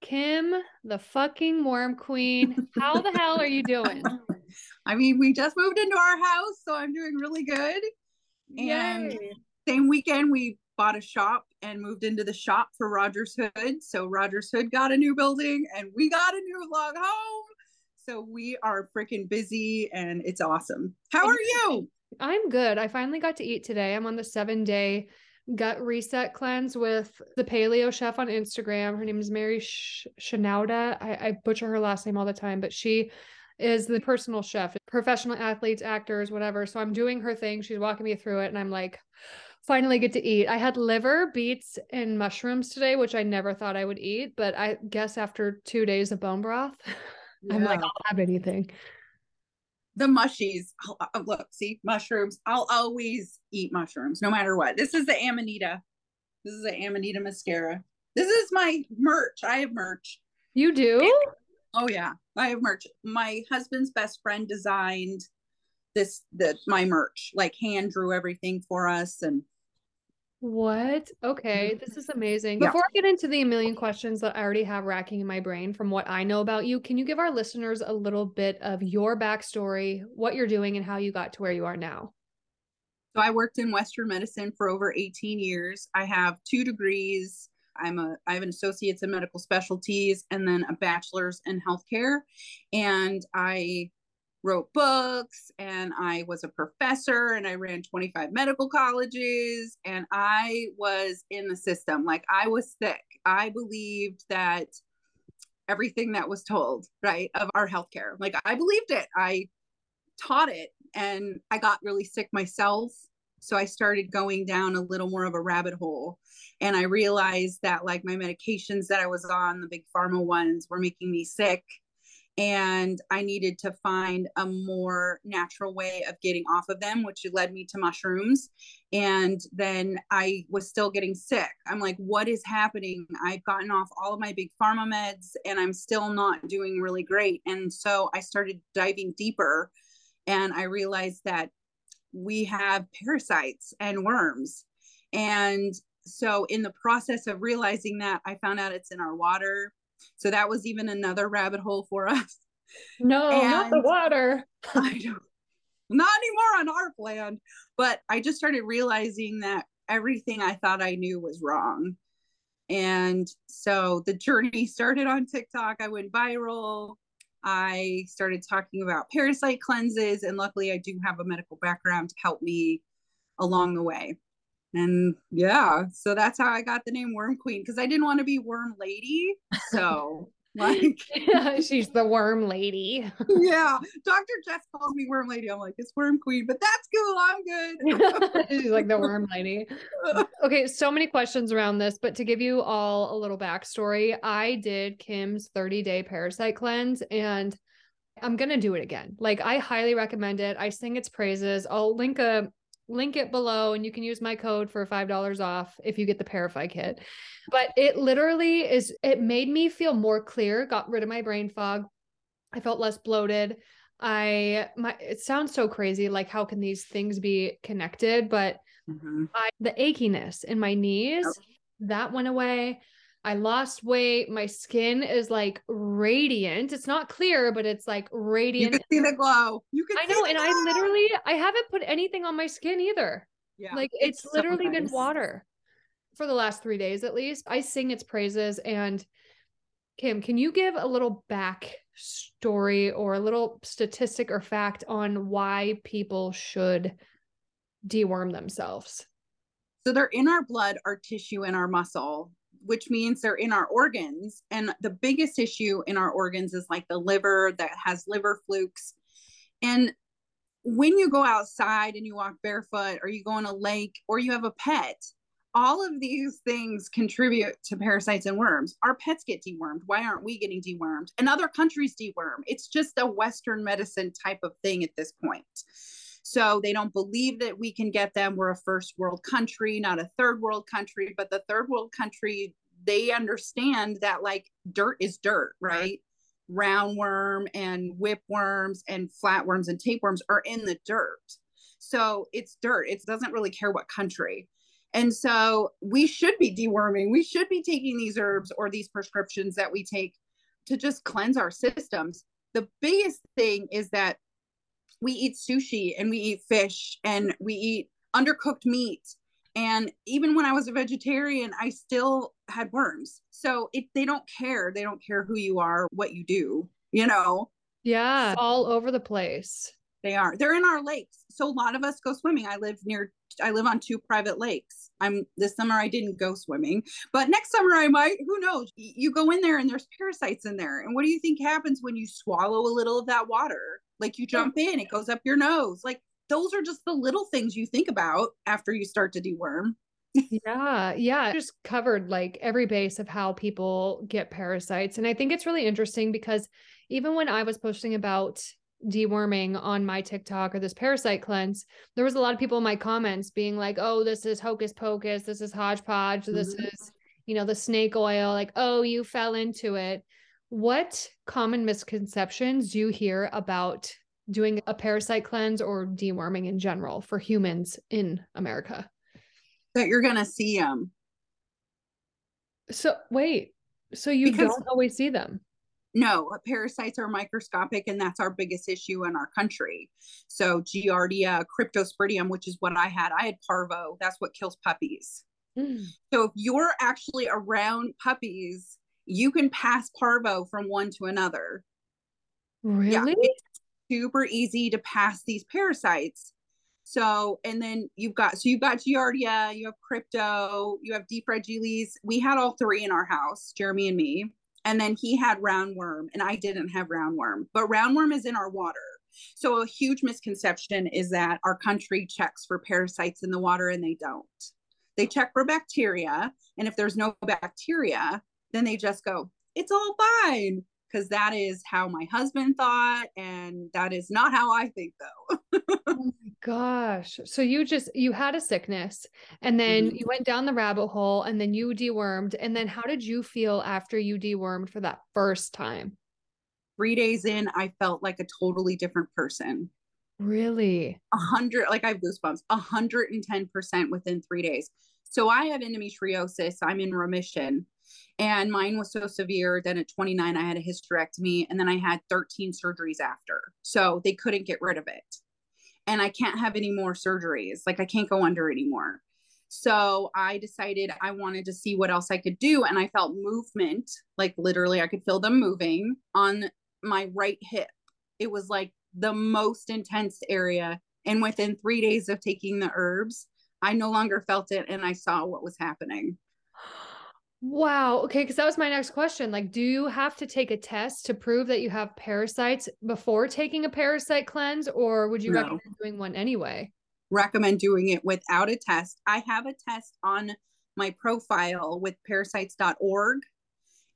Kim, the fucking worm queen. How the hell are you doing? I mean, we just moved into our house, so I'm doing really good. And Yay. same weekend, we bought a shop and moved into the shop for Rogers Hood. So Rogers Hood got a new building and we got a new log home. So we are freaking busy and it's awesome. How are you? I'm good. I finally got to eat today. I'm on the seven day gut reset cleanse with the paleo chef on Instagram. Her name is Mary Sh- Shanauda. I, I butcher her last name all the time, but she is the personal chef, professional athletes, actors, whatever. So I'm doing her thing. She's walking me through it, and I'm like, finally get to eat. I had liver, beets, and mushrooms today, which I never thought I would eat, but I guess after two days of bone broth, I'm like, I'll have anything. The mushies. I'll- uh, look, see mushrooms. I'll always eat mushrooms no matter what. This is the Amanita. This is the Amanita muscaria. This is my merch. I have merch. You do? Oh yeah, I have merch. My husband's best friend designed this the my merch, like hand drew everything for us and What? Okay, this is mm-hmm. amazing. Yeah. Before I get into the a million questions that I already have racking in my brain from what I know about you, can you give our listeners a little bit of your backstory, what you're doing, and how you got to where you are now? So I worked in Western medicine for over 18 years. I have two degrees. I'm a I have an associate's in medical specialties and then a bachelor's in healthcare. And I wrote books and I was a professor and I ran 25 medical colleges and I was in the system. Like I was sick. I believed that everything that was told, right, of our healthcare. Like I believed it. I taught it and I got really sick myself. So I started going down a little more of a rabbit hole. And I realized that like my medications that I was on, the big pharma ones, were making me sick. And I needed to find a more natural way of getting off of them, which led me to mushrooms. And then I was still getting sick. I'm like, what is happening? I've gotten off all of my big pharma meds and I'm still not doing really great. And so I started diving deeper and I realized that we have parasites and worms. And so, in the process of realizing that, I found out it's in our water. So, that was even another rabbit hole for us. No, not the water. I don't, not anymore on our land. But I just started realizing that everything I thought I knew was wrong. And so the journey started on TikTok. I went viral. I started talking about parasite cleanses. And luckily, I do have a medical background to help me along the way. And yeah, so that's how I got the name Worm Queen because I didn't want to be Worm Lady. So, like, She's the worm lady. yeah, Dr. Jess calls me Worm Lady. I'm like, it's Worm Queen, but that's cool. I'm good. She's like the worm lady. Okay, so many questions around this, but to give you all a little backstory, I did Kim's 30 day parasite cleanse and I'm gonna do it again. Like I highly recommend it. I sing its praises. I'll link a link it below and you can use my code for five dollars off if you get the Parafy kit. But it literally is it made me feel more clear, got rid of my brain fog. I felt less bloated. I my it sounds so crazy, like how can these things be connected? But Mhm. I the achiness in my knees Yep. that went away. I lost weight. My skin is like radiant. It's not clear, but it's like radiant. You can see the glow. You can I know, and I literally I haven't put anything on my skin either. yeah, like it's, so literally been nice. water for the last 3 days at least. I sing its praises and Kim, can you give a little back story or a little statistic or fact on why people should deworm themselves? So they're in our blood, our tissue, and our muscle, which means they're in our organs. And the biggest issue in our organs is like the liver that has liver flukes. And when you go outside and you walk barefoot, or you go on a lake, or you have a pet, all of these things contribute to parasites and worms. Our pets get dewormed. Why aren't we getting dewormed? And other countries deworm. It's just a Western medicine type of thing at this point. So they don't believe that we can get them. We're a first world country, not a third world country, but the third world country, they understand that like dirt is dirt, right? Roundworm and whipworms and flatworms and tapeworms are in the dirt. So it's dirt. It doesn't really care what country. And so we should be deworming. We should be taking these herbs or these prescriptions that we take to just cleanse our systems. The biggest thing is that we eat sushi and we eat fish and we eat undercooked meat. And even when I was a vegetarian, I still had worms. So it, they don't care. They don't care who you are, what you do, you know? Yeah, all over the place. They are. They're in our lakes. So a lot of us go swimming. I live near I live on two private lakes. I'm this summer I didn't go swimming, but next summer I might. Who knows? You go in there and there's parasites in there. And what do you think happens when you swallow a little of that water? Like you jump in, it goes up your nose. Like those are just the little things you think about after you start to deworm. yeah, yeah. Just covered like every base of how people get parasites. And I think it's really interesting because even when I was posting about deworming on my TikTok or this parasite cleanse, there was a lot of people in my comments being like, oh, this is hocus pocus, this is hodgepodge, mm-hmm. this is, you know, the snake oil, like, oh, you fell into it. What common misconceptions do you hear about doing a parasite cleanse or deworming in general for humans in America? That you're going to see them. So, wait, so you because, don't always see them? No, parasites are microscopic, and that's our biggest issue in our country. So, Giardia, Cryptosporidium, which is what I had, I had parvo. That's what kills puppies. Mm. So, if you're actually around puppies, you can pass parvo from one to another. Really? Yeah, it's super easy to pass these parasites. So, and then you've got, so you've got Giardia, you have Crypto, you have D. fragilis. We had all three in our house, Jeremy and me and then he had roundworm and i didn't have roundworm but roundworm is in our water so a huge misconception is that our country checks for parasites in the water and they don't they check for bacteria and if there's no bacteria then they just go it's all fine because that is how my husband thought and that is not how i think though. Oh my gosh. So you just you had a sickness and then mm-hmm. you went down the rabbit hole and then you dewormed and then how did you feel after you dewormed for that first time? Three days in i felt like a totally different person. Really? A hundred like i have goosebumps. A hundred and ten percent within three days. So i have endometriosis. I'm in remission and mine was so severe that at 29 i had a hysterectomy and then i had 13 surgeries after. So they couldn't get rid of it. And i can't have any more surgeries. Like i can't go under anymore. So i decided i wanted to see what else i could do and i felt movement like literally i could feel them moving on my right hip. It was like the most intense area. And within three days of taking the herbs i no longer felt it and i saw what was happening Wow. Okay. Because that was my next question. Like, do you have to take a test to prove that you have parasites before taking a parasite cleanse, or would you no. recommend doing one anyway? Recommend doing it without a test. I have a test on my profile with parasites.org,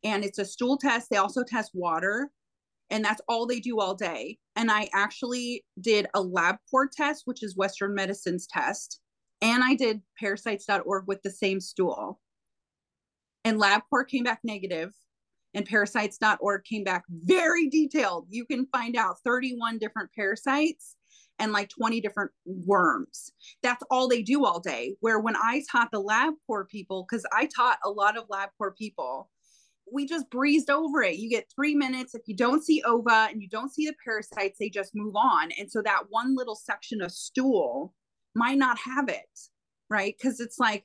and it's a stool test. They also test water, and that's all they do all day. And I actually did a lab LabCorp test, which is Western Medicine's test, and I did parasites.org with the same stool and LabCorp came back negative and parasites.org came back very detailed. You can find out 31 different parasites and like 20 different worms. That's all they do all day. Where when I taught the LabCorp people, because I taught a lot of LabCorp people, we just breezed over it. You get three minutes. If you don't see ova and you don't see the parasites, they just move on. And so that one little section of stool might not have it, right? Because it's like,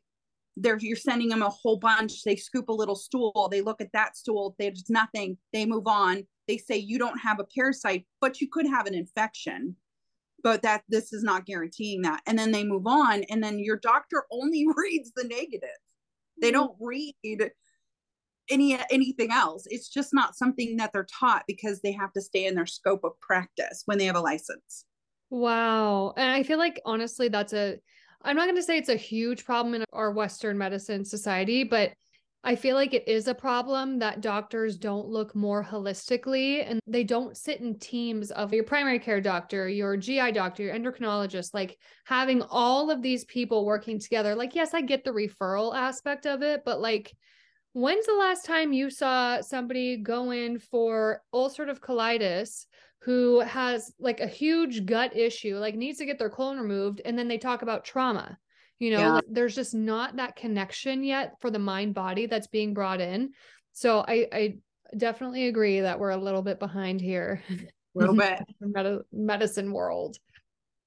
they're you're sending them a whole bunch. They scoop a little stool. They look at that stool. There's nothing. They move on. They say you don't have a parasite but you could have an infection but that this is not guaranteeing that. And then they move on and then your doctor only reads the negative. They mm-hmm. don't read any anything else. It's just not something that they're taught because they have to stay in their scope of practice when they have a license. Wow. And i feel like honestly that's a I'm not going to say it's a huge problem in our Western medicine society, but I feel like it is a problem that doctors don't look more holistically and they don't sit in teams of your primary care doctor, your GI doctor, your endocrinologist, like having all of these people working together. Like, yes, I get the referral aspect of it, but like, when's the last time you saw somebody go in for ulcerative colitis who has like a huge gut issue, like needs to get their colon removed, and then they talk about trauma. You know, Yeah. like, there's just not that connection yet for the mind body that's being brought in. So I I definitely agree that we're a little bit behind here. A little bit. in medi- medicine world.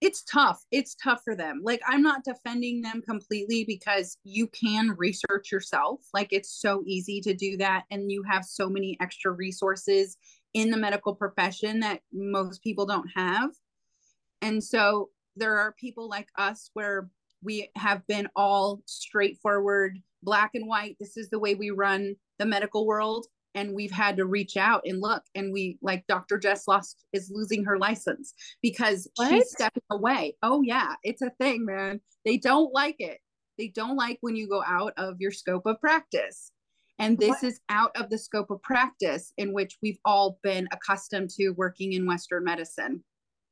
it's tough. It's tough for them. Like I'm not defending them completely because you can research yourself. Like it's so easy to do that and you have so many extra resources in the medical profession that most people don't have. And so there are people like us where we have been all straightforward, black and white. This is the way we run the medical world. And we've had to reach out and look. And we, like Dr. Jess lost, is losing her license because What? she's stepping away. Oh, yeah, it's a thing, man. They don't like it. They don't like when you go out of your scope of practice. And this What? is out of the scope of practice in which we've all been accustomed to working in Western medicine.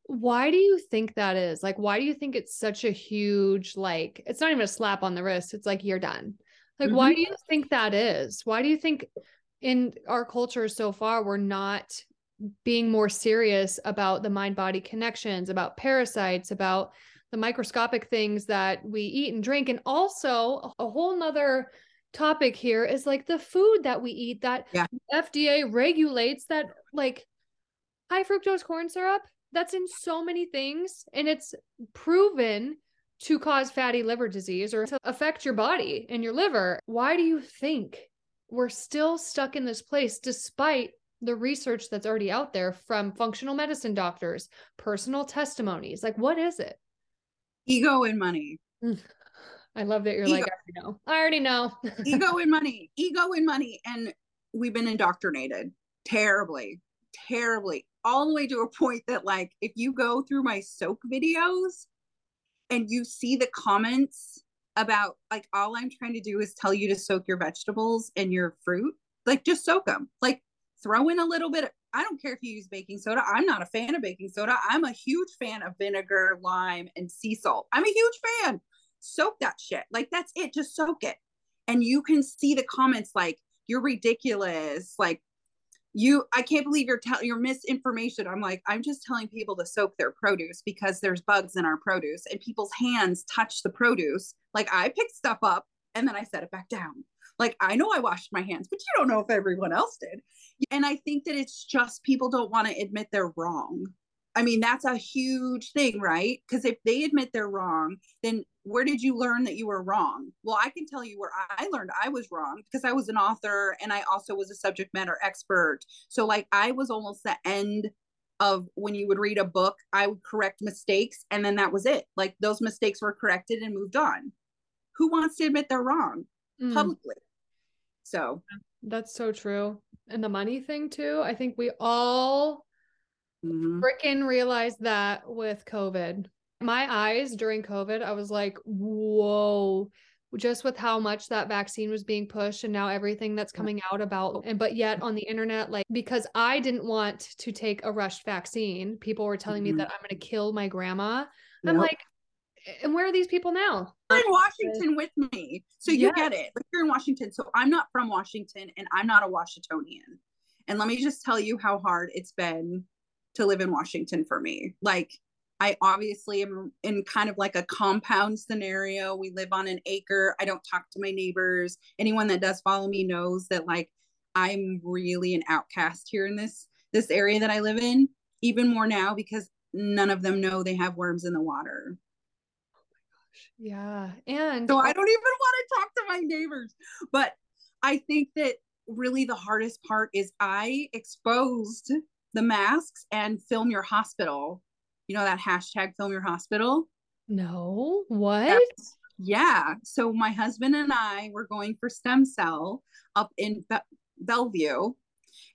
Why do you think that is? Like, why do you think it's such a huge, like, it's not even a slap on the wrist. It's like, you're done. Like, why mm-hmm. do you think that is? Why do you think in our culture so far, we're not being more serious about the mind body connections, about parasites, about the microscopic things that we eat and drink? And also, a whole nother topic here is like the food that we eat that Yeah. FDA regulates that, like, high fructose corn syrup that's in so many things and it's proven to cause fatty liver disease or to affect your body and your liver. Why do you think we're still stuck in this place despite the research that's already out there from functional medicine doctors, personal testimonies? Like, what is it? Ego and money. Mm. I love that you're Ego. like, I already know. I already know. ego and money, ego and money. And we've been indoctrinated terribly, terribly, all the way to a point that, like, if you go through my soak videos and you see the comments about, like, all I'm trying to do is tell you to soak your vegetables and your fruit, like, just soak them, like, throw in a little bit. Of, I don't care if you use baking soda. I'm not a fan of baking soda. I'm a huge fan of vinegar, lime, and sea salt. I'm a huge fan. Soak that shit. Like, that's it. Just soak it. And you can see the comments like you're ridiculous. Like you i can't believe you're telling you're misinformation. I'm like i'm just telling people to soak their produce because there's bugs in our produce and people's hands touch the produce. Like i picked stuff up and then i set it back down. Like i know i washed my hands but you don't know if everyone else did. And i think that it's just people don't want to admit they're wrong i mean that's a huge thing right because if they admit they're wrong then where did you learn that you were wrong? Well, I can tell you where I learned I was wrong because I was an author and I also was a subject matter expert. So, like, I was almost the end of when you would read a book, I would correct mistakes and then that was it. Like, those mistakes were corrected and moved on. Who wants to admit they're wrong Mm, publicly? So, that's so true. And the money thing, too. I think we all mhm. freaking realized that with COVID. My eyes during COVID, I was like, whoa, just with how much that vaccine was being pushed and now everything that's coming out about and but yet on the internet, like because I didn't want to take a rushed vaccine, people were telling me Mhm. that I'm gonna kill my grandma. I'm like, and where are these people now? you're in Washington with me. So you Yeah. get it. Like you're in Washington. So I'm not from Washington and I'm not a Washingtonian. And let me just tell you how hard it's been to live in Washington for me. Like I obviously am in kind of like a compound scenario. We live on an acre. I don't talk to my neighbors. Anyone that does follow me knows that like I'm really an outcast here in this this area that I live in, even more now because none of them know they have worms in the water. Oh yeah. And So I don't even want to talk to my neighbors. But I think that really the hardest part is I exposed the masks and film your hospital. You know that hashtag film your hospital? no, what? That's- Yeah. So my husband and I were going for stem cell up in Be- Bellevue.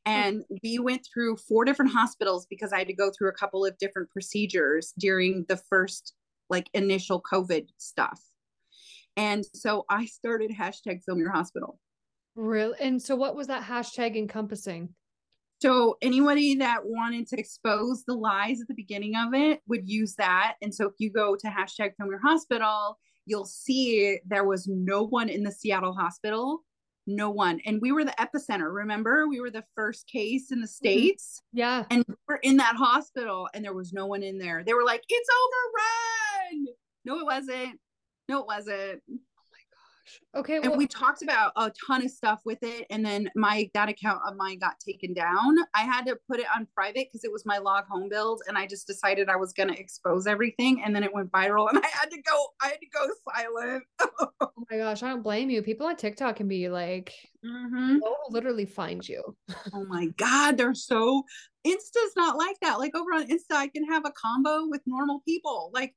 And we went through four different hospitals because I had to go through a couple of different procedures during the first like initial COVID stuff. And so I started hashtag film your hospital. Really? and so what was that hashtag encompassing? So anybody that wanted to expose the lies at the beginning of it would use that. And so if you go to hashtag film your hospital, you'll see there was no one in the Seattle hospital. No one. And we were the epicenter. Remember, we were the first case in the mm-hmm. States. Yeah. And we we're in that hospital and there was no one in there. They were like, it's overrun. No, it wasn't. No, it wasn't. Okay. and we talked about a ton of stuff with it and then my that account of mine got taken down. I had to put it on private because it was my log home build and i just decided i was going to expose everything and then it went viral and i had to go i had to go silent. Oh my gosh i don't blame you. People on tiktok can be like mm-hmm. they'll literally find you. Oh my god they're so insta's not like that. Like over on insta i can have a combo with normal people. Like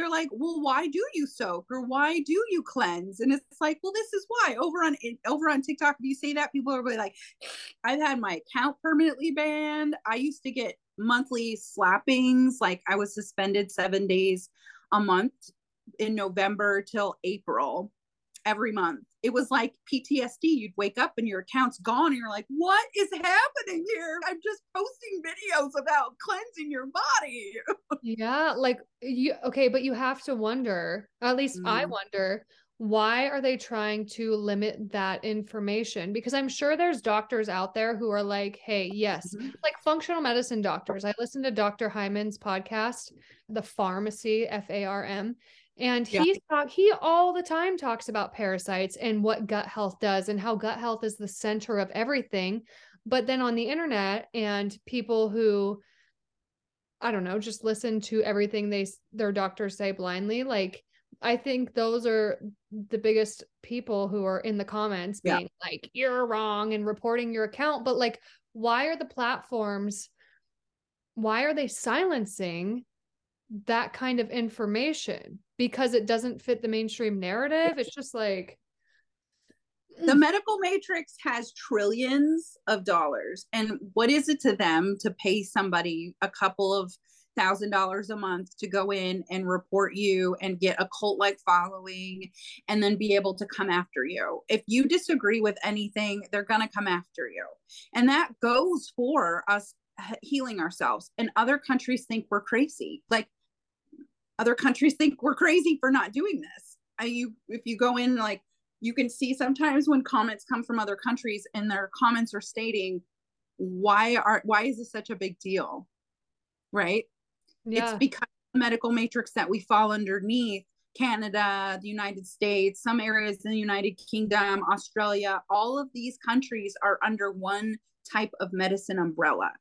they're like, well, why do you soak or why do you cleanse? And it's like, well, this is why. Over on over on TikTok, if you say that, people are really like, I've had my account permanently banned. I used to get monthly slappings, like I was suspended seven days a month in November till April every month. It was like PTSD. You'd wake up and your account's gone, and you're like, what is happening here? I'm just posting videos about cleansing your body. yeah. Like, you, okay, but you have to wonder, at least mm. I wonder, why are they trying to limit that information? Because I'm sure there's doctors out there who are like, hey, yes, mm-hmm. like functional medicine doctors. I listened to Dr. Hyman's podcast, The Farmacy, F A R M, and yeah. he's talk he all the time talks about parasites and what gut health does and how gut health is the center of everything. But then on the internet and people who I don't know, just listen to everything they their doctors say blindly, like I think those are the biggest people who are in the comments being yeah. like, you're wrong and reporting your account. But like, why are the platforms, why are they silencing that kind of information? Because it doesn't fit the mainstream narrative. It's just like the mm. medical matrix has trillions of dollars. And what is it to them to pay somebody a couple of thousand dollars a month to go in and report you and get a cult like following and then be able to come after you? If you disagree with anything, they're going to come after you. And that goes for us healing ourselves. And other countries think we're crazy. Like other countries think we're crazy for not doing this. I, you, if you go in, like, you can see sometimes when comments come from other countries and their comments are stating, why are, why is this such a big deal? Right. Yeah. It's because the medical matrix that we fall underneath Canada, the United States, some areas in the United Kingdom, Australia, all of these countries are under one type of medicine umbrella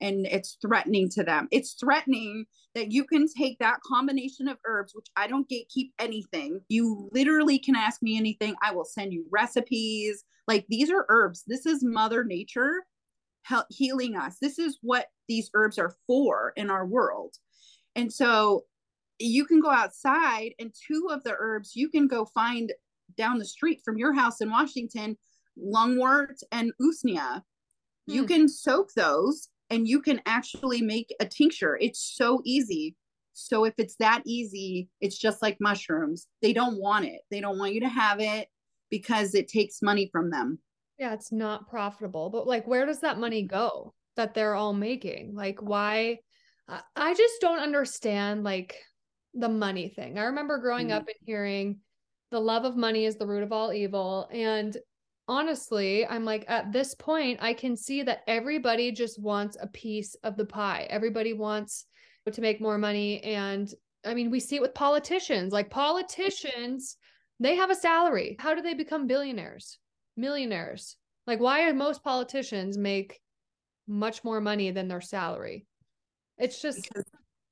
and it's threatening to them. It's threatening that you can take that combination of herbs, which I don't gatekeep anything. You literally can ask me anything. I will send you recipes. Like these are herbs. This is Mother Nature healing us. This is what these herbs are for in our world. And so you can go outside and two of the herbs you can go find down the street from your house in Washington, lungwort and usnea. Hmm. You can soak those and you can actually make a tincture. It's so easy. So if it's that easy, it's just like mushrooms. They don't want it. They don't want you to have it because it takes money from them. Yeah, it's not profitable. But like where does that money go that they're all making? Like why I just don't understand like the money thing. I remember growing mm-hmm. up and hearing the love of money is the root of all evil and honestly, I'm like, at this point, I can see that everybody just wants a piece of the pie. Everybody wants to make more money. And I mean, we see it with politicians. Like, politicians, they have a salary. How do they become billionaires, millionaires? Like, why are most politicians make much more money than their salary? It's just because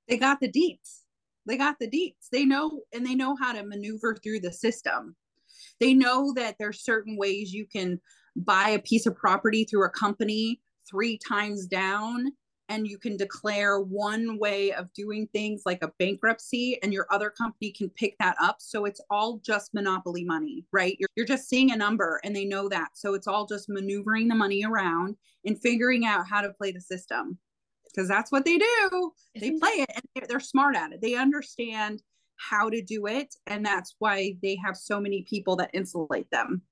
they got the deets. They got the deets. They know and they know how to maneuver through the system. They know that there's certain ways you can buy a piece of property through a company three times down and you can declare one way of doing things like a bankruptcy and your other company can pick that up. So it's all just monopoly money right? You're, you're just seeing a number and they know that. So it's all just maneuvering the money around and figuring out how to play the system. Because that's what they do. They play it and they're smart at it. They understand how to do it and that's why they have so many people that insulate them.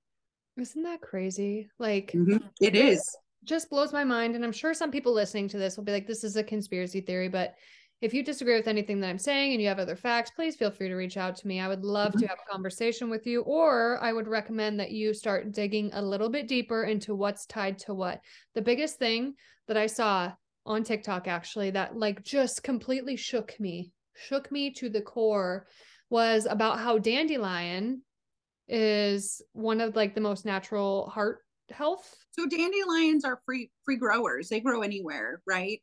Isn't that crazy? Like mm-hmm. it is. just blows my mind and i'm sure some people listening to this will be like this is a conspiracy theory but if you disagree with anything that i'm saying and you have other facts please feel free to reach out to me. I would love mm-hmm. to have a conversation with you or i would recommend that you start digging a little bit deeper into what's tied to what. The biggest thing that i saw on tiktok actually that like just completely shook me shook me to the core was about how dandelion is one of like the most natural heart health. So dandelions are free free growers. They grow anywhere, right?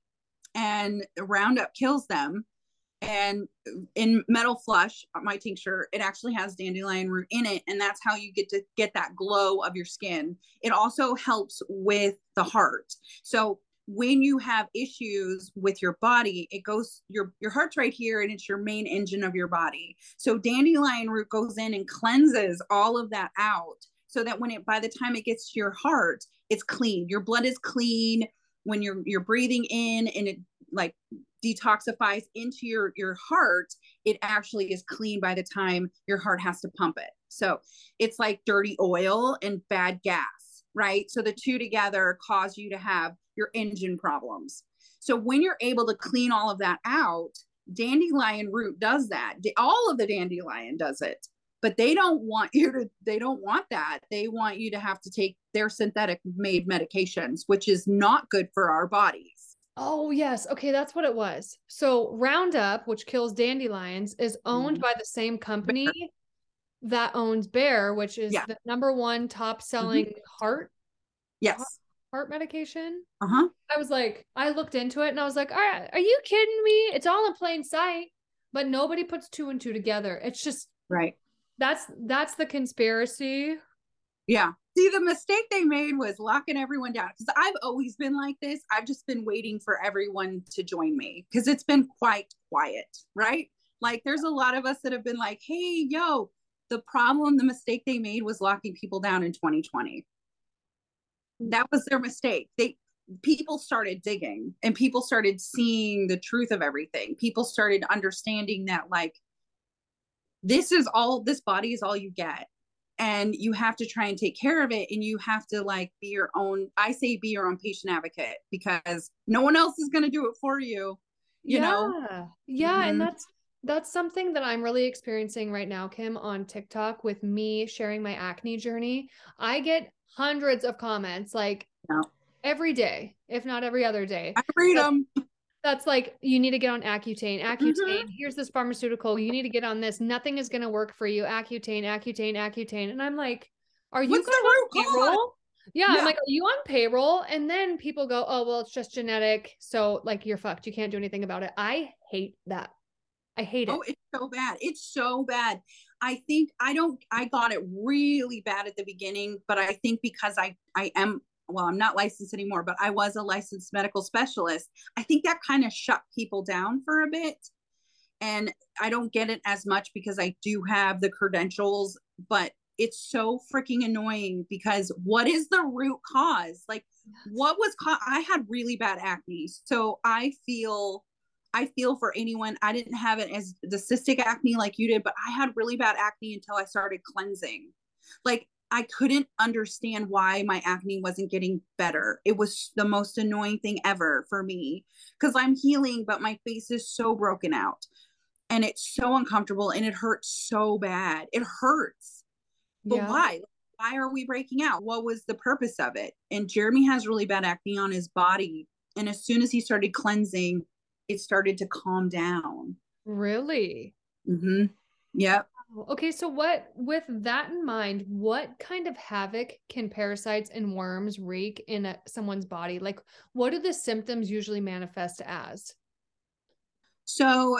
And Roundup kills them. And in Metal Flush, my tincture, it actually has dandelion root in it, and that's how you get to get that glow of your skin. It also helps with the heart. So when you have issues with your body it goes your your heart's right here and it's your main engine of your body. So dandelion root goes in and cleanses all of that out so that when it by the time it gets to your heart it's clean. Your blood is clean when you're you're breathing in and it like detoxifies into your your heart it actually is clean by the time your heart has to pump it. So it's like dirty oil and bad gas right so the two together cause you to have your engine problems. So when you're able to clean all of that out, dandelion root does that. All of the dandelion does it. But they don't want you to they don't want that. They want you to have to take their synthetic made medications, which is not good for our bodies. Oh, yes. Okay, that's what it was. So Roundup, which kills dandelions, is owned mm-hmm. by the same company that owns Bayer, which is yeah. the number one top selling mm-hmm. heart Yes heart medication. Uh huh. I was like, I looked into it and I was like, all right, are you kidding me? It's all in plain sight, but nobody puts two and two together. It's just right. That's that's the conspiracy. Yeah. See, the mistake they made was locking everyone down because I've always been like this. I've just been waiting for everyone to join me because it's been quite quiet, right? Like, there's a lot of us that have been like, hey, yo, the problem, the mistake they made was locking people down in 2020 that was their mistake. They people started digging and people started seeing the truth of everything. People started understanding that like this is all this body is all you get. And you have to try and take care of it and you have to like be your own i say be your own patient advocate because no one else is going to do it for you you yeah. know? Yeah. Mm-hmm. and that's that's something that i'm really experiencing right now kim on tiktok with me sharing my acne journey i get hundreds of comments like every day, if not every other day. I read them. That's like you need to get on Accutane. Accutane, mm-hmm. here's this pharmaceutical. You need to get on this. Nothing is going to work for you. Accutane, Accutane, Accutane. And I'm like, are you on payroll? Yeah, yeah, I'm like, are you on payroll? And then people go, oh, well, it's just genetic. So like you're fucked. You can't do anything about it. I hate that. I hate it. Oh, it's so bad. It's so bad. I think I don't I got it really bad at the beginning, but I think because I I am well, I'm not licensed anymore, but I was a licensed medical specialist. I think that kind of shut people down for a bit. And I don't get it as much because I do have the credentials, but it's so freaking annoying because what is the root cause? Like, what was caught? I had really bad acne. So I feel I feel for anyone. I didn't have it as the cystic acne like you did, but I had really bad acne until I started cleansing. Like I couldn't understand why my acne wasn't getting better. It was the most annoying thing ever for me because I'm healing, but my face is so broken out and it's so uncomfortable and it hurts so bad. It hurts. But yeah. why? Why are we breaking out? What was the purpose of it? And Jeremy has really bad acne on his body. And as soon as he started cleansing, it started to calm down. Really? Mm-hmm. Yep. Okay, so what with that in mind, what kind of havoc can parasites and worms wreak in a, someone's body? Like what do the symptoms usually manifest as? So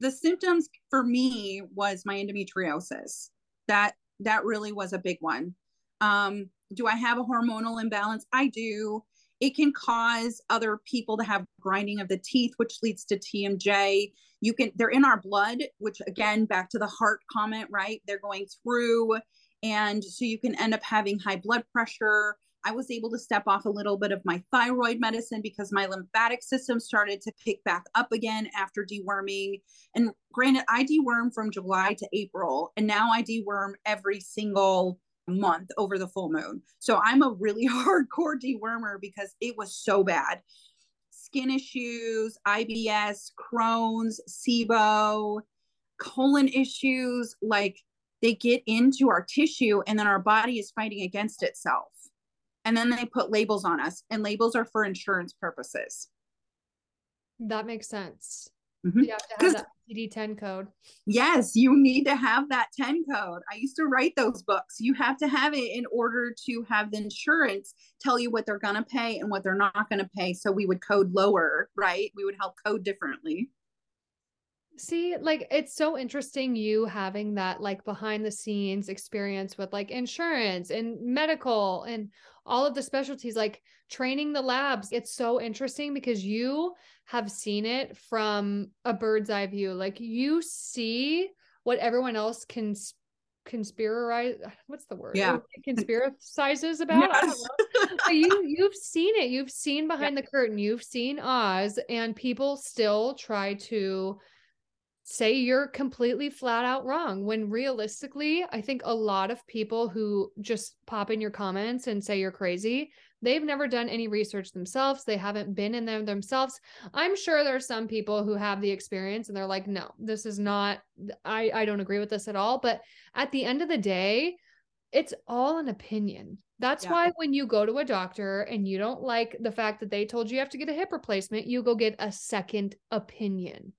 the symptoms for me was my endometriosis. That that really was a big one. Um, do I have a hormonal imbalance? I do. It can cause other people to have grinding of the teeth, which leads to TMJ. You can, they're in our blood, which again, back to the heart comment, right? They're going through. And so you can end up having high blood pressure. I was able to step off a little bit of my thyroid medicine because my lymphatic system started to pick back up again after deworming. And granted, I deworm from July to April, and now I deworm every single month over the full moon. So I'm a really hardcore dewormer because it was so bad. Skin issues, IBS, Crohn's, SIBO, colon issues, like they get into our tissue and then our body is fighting against itself. And then they put labels on us, and labels are for insurance purposes. That makes sense. Mhm. You have to have 'Cause- that CD10 code. Yes, you need to have that 10 code. I used to write those books. You have to have it in order to have the insurance tell you what they're going to pay and what they're not going to pay. So we would code lower, right? We would help code differently. See, like it's so interesting you having that like behind the scenes experience with like insurance and medical and all of the specialties, like training the labs. It's so interesting because you have seen it from a bird's eye view. Like you see what everyone else can conspirize what's the word Yeah. conspiracizes about Yes. you you've seen it you've seen behind the curtain you've seen oz and people still try to say you're completely flat out wrong when realistically i think a lot of people who just pop in your comments and say you're crazy they've never done any research themselves they haven't been in there themselves. I'm sure there are some people who have the experience and they're like no this is not i i don't agree with this at all. But at the end of the day it's all an opinion. That's Yeah. why when you go to a doctor and you don't like the fact that they told you you have to get a hip replacement you go get a second opinion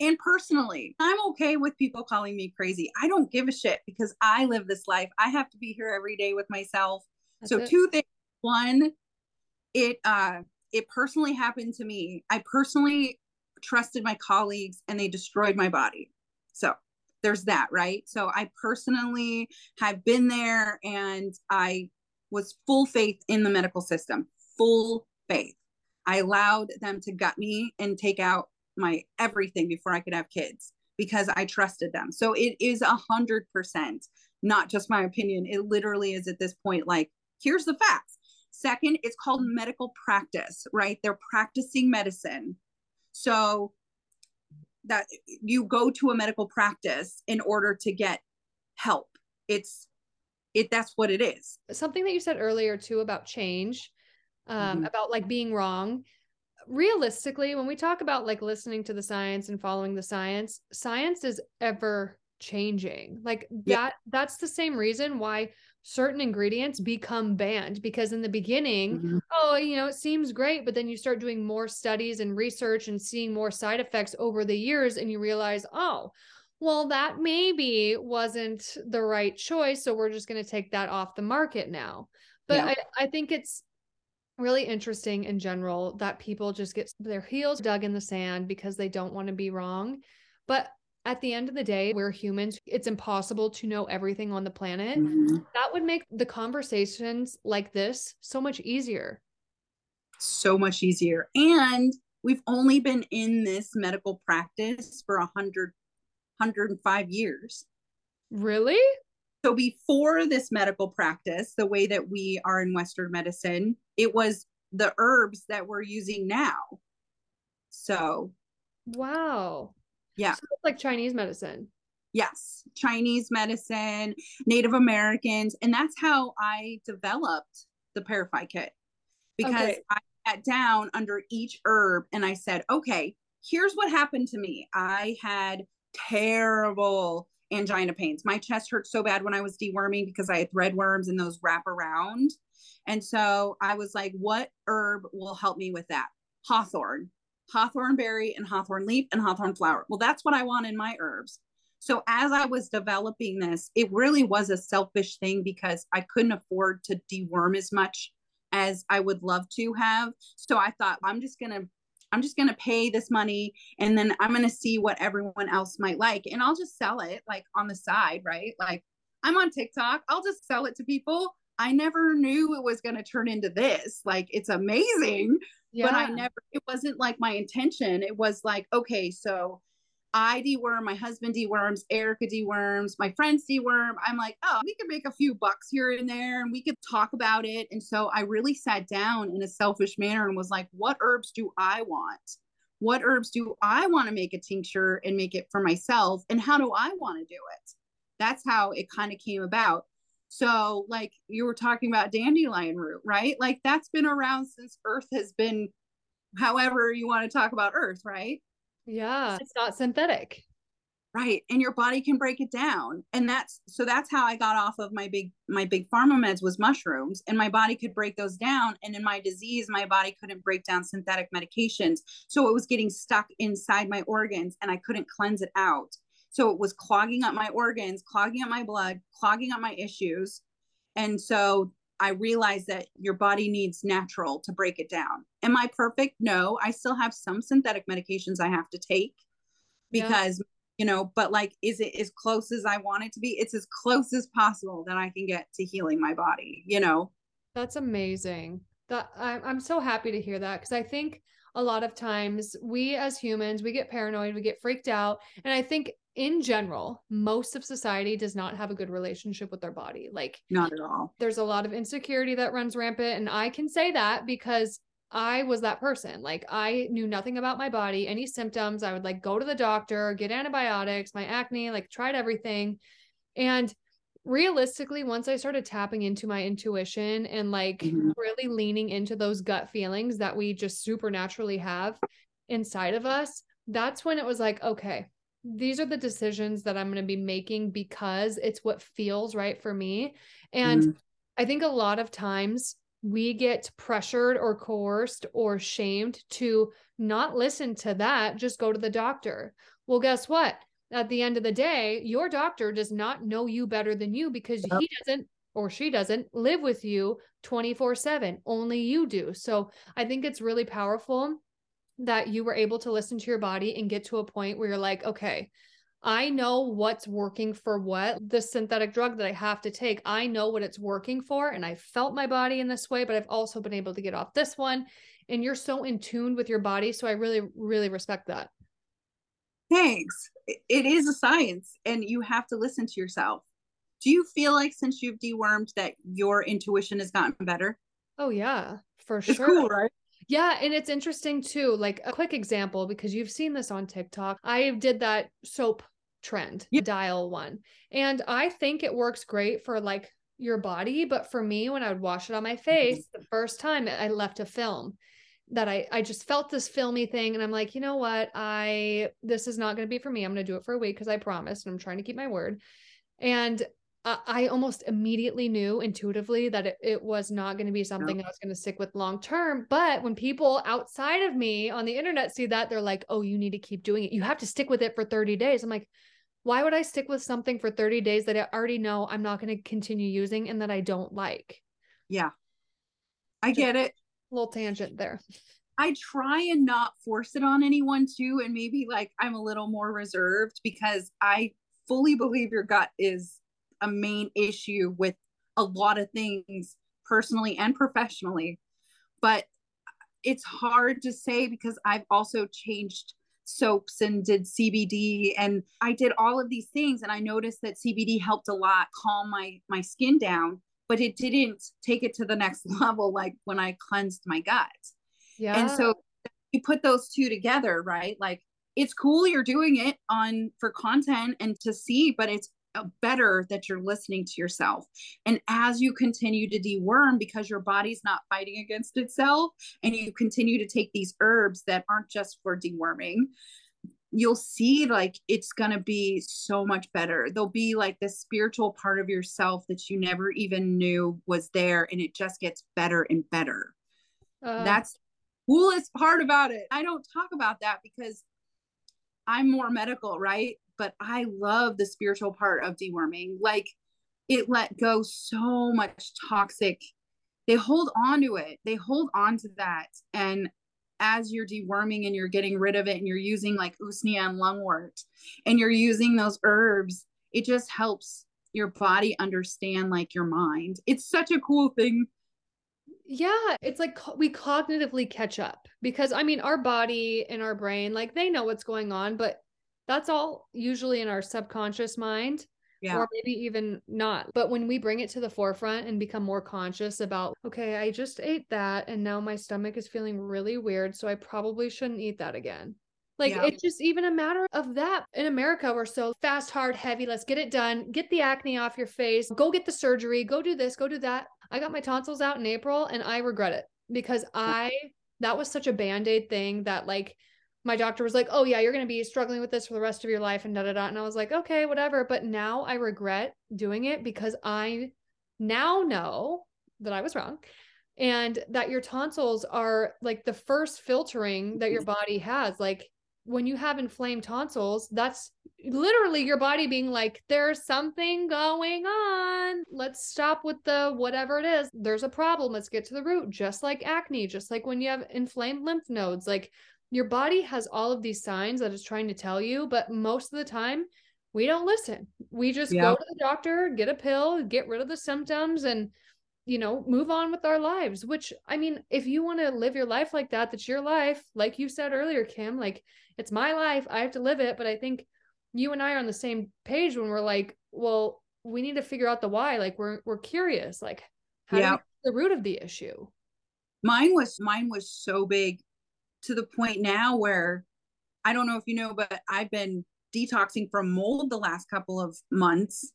And personally, I'm okay with people calling me crazy. I don't give a shit because I live this life. I have to be here every day with myself. That's so it. two things. One, it uh it personally happened to me. I personally trusted my colleagues and they destroyed my body. So there's that, right? So I personally have been there and I was full faith in the medical system, full faith. I allowed them to gut me and take out my everything before I could have kids because I trusted them. So it is a hundred percent, not just my opinion. It literally is at this point like, here's the facts. Second, it's called medical practice, right? They're practicing medicine. So that you go to a medical practice in order to get help. It's it that's what it is. something that you said earlier too about change um Mhm. about like being wrong realistically when we talk about like listening to the science and following the science science is ever changing like Yeah. that that's the same reason why certain ingredients become banned because in the beginning Mhm. oh you know it seems great but then you start doing more studies and research and seeing more side effects over the years and you realize oh well that maybe wasn't the right choice so we're just going to take that off the market now but Yeah. I, I think it's really interesting in general that people just get their heels dug in the sand because they don't want to be wrong but at the end of the day we're humans it's impossible to know everything on the planet Mhm. that would make the conversations like this so much easier So much easier. And we've only been in this medical practice for a hundred, hundred and five years. really So before this medical practice, the way that we are in Western medicine, it was the herbs that we're using now. So wow Yeah. so it's like chinese medicine yes, Chinese medicine, Native Americans, and that's how I developed the Parafy kit because Okay. I sat down under each herb and I said, okay, here's what happened to me. I had terrible angina pains. My chest hurt so bad when I was deworming because I had threadworms and those wrap around. And so I was like, what herb will help me with that? Hawthorn, hawthorn berry, and hawthorn leaf, and hawthorn flower. Well, that's what I want in my herbs. So as I was developing this, it really was a selfish thing because I couldn't afford to deworm as much as I would love to have. So I thought I'm just going to I'm just going to pay this money and then I'm going to see what everyone else might like and I'll just sell it like on the side, right? Like I'm on TikTok, I'll just sell it to people. I never knew it was going to turn into this. Like it's amazing yeah but I never, it wasn't like my intention. It was like, okay, so I deworm, my husband deworms, Erica deworms, my friends deworm. I'm like, oh, we could make a few bucks here and there and we could talk about it. And so I really sat down in a selfish manner and was like, what herbs do I want? What herbs do I want to make a tincture and make it for myself? And how do I want to do it? That's how it kind of came about. So, like you were talking about dandelion root, right? Like that's been around since Earth has been, however you want to talk about Earth, right? Yeah. It's not synthetic. Right and your body can break it down and that's so that's how i got off of my big my big pharma meds was mushrooms and my body could break those down and in my disease my body couldn't break down synthetic medications so it was getting stuck inside my organs and i couldn't cleanse it out. So it was clogging up my organs clogging up my blood clogging up my issues and so I realize that your body needs natural to break it down. Am I perfect? No, I still have some synthetic medications I have to take because, yeah. you know, but like, is it as close as I want it to be? It's as close as possible that I can get to healing my body, you know? That's amazing. That I'm, I'm so happy to hear that because I think a lot of times we as humans we get paranoid we get freaked out and i think in general, most of society does not have a good relationship with their body. Like, not at all. There's a lot of insecurity that runs rampant. And I can say that because I was that person. Like, I knew nothing about my body, any symptoms. I would like go to the doctor, get antibiotics, my acne, like, tried everything. And realistically, once I started tapping into my intuition and like mm-hmm. really leaning into those gut feelings that we just supernaturally have inside of us, that's when it was like, okay, these are the decisions that I'm going to be making because it's what feels right for me. And mm. I think a lot of times we get pressured or coerced or shamed to not listen to that, just go to the doctor. Well, guess what? At the end of the day, your doctor does not know you better than you because yep. he doesn't or she doesn't live with you 24 7. Only you do. So I think it's really powerful that you were able to listen to your body and get to a point where you're like, okay, I know what's working for what. The synthetic drug that I have to take, I know what it's working for. And I felt my body in this way, but I've also been able to get off this one. And you're so in tune with your body. So I really, really respect that. Thanks. It is a science and you have to listen to yourself. Do you feel like since you've dewormed that your intuition has gotten better? Oh, yeah, for it's sure. Cool, right? Yeah, and it's interesting too. Like a quick example, because you've seen this on TikTok. I did that soap trend, yeah. dial one. And I think it works great for like your body. But for me, when I would wash it on my mm-hmm. face, the first time I left a film that I I just felt this filmy thing and I'm like, you know what? I this is not going to be for me. I'm going to do it for a week because I promised and I'm trying to keep my word. And I almost immediately knew intuitively that it, it was not going to be something I was going to stick with long term. But when people outside of me on the internet see that, they're like, oh, you need to keep doing it. You have to stick with it for 30 days. I'm like, why would I stick with something for 30 days that I already know I'm not going to continue using and that I don't like? Yeah. I Just get it. Little tangent there. I try and not force it on anyone too. And maybe like I'm a little more reserved because I fully believe your gut is a main issue with a lot of things personally and professionally. But it's hard to say because i've also changed soaps and did cbd and i did all of these things and i noticed that cbd helped a lot calm my my skin down but it didn't take it to the next level like when i cleansed my gut. Yeah and so you put those two together right? Like it's cool you're doing it on for content and to see but it's better that you're listening to yourself. And as you continue to deworm because your body's not fighting against itself and you continue to take these herbs that aren't just for deworming, you'll see like it's going to be so much better. There'll be like this spiritual part of yourself that you never even knew was there and it just gets better and better. Uh, That's coolest part about it. I don't talk about that because I'm more medical, right? But I love the spiritual part of deworming. Like it let go so much toxic. They hold on to it. They hold on to that. And as you're deworming and you're getting rid of it and you're using like usnea and lungwort and you're using those herbs, it just helps your body understand like your mind. It's such a cool thing. Yeah, it's like we cognitively catch up because I mean, our body and our brain, like they know what's going on, but that's all usually in our subconscious mind yeah. or maybe even not. But when we bring it to the forefront and become more conscious about, okay, I just ate that and now my stomach is feeling really weird. So I probably shouldn't eat that again. Like yeah. it's just even a matter of that. In America, we're so fast, hard, heavy. Let's get it done. Get the acne off your face. Go get the surgery. Go do this. Go do that. I got my tonsils out in April and I regret it because I, that was such a band aid thing that like my doctor was like, "Oh yeah, you're going to be struggling with this for the rest of your life and da da da." And I was like, "Okay, whatever." But now I regret doing it because I now know that I was wrong and that your tonsils are like the first filtering that your mm-hmm. body has. Like when you have inflamed tonsils, that's literally your body being like, there's something going on. Let's stop with the whatever it is. There's a problem. Let's get to the root. Just like acne, just like when you have inflamed lymph nodes, like your body has all of these signs that it's trying to tell you, but most of the time, we don't listen. We just go to the doctor, get a pill, get rid of the symptoms, and you know, move on with our lives. Which I mean, if you want to live your life like that, that's your life. Like you said earlier, Kim, like it's my life. I have to live it. But I think you and I are on the same page when we're like, well, we need to figure out the why. Like we're we're curious. Like how yeah. the root of the issue? Mine was mine was so big to the point now where I don't know if you know, but I've been detoxing from mold the last couple of months.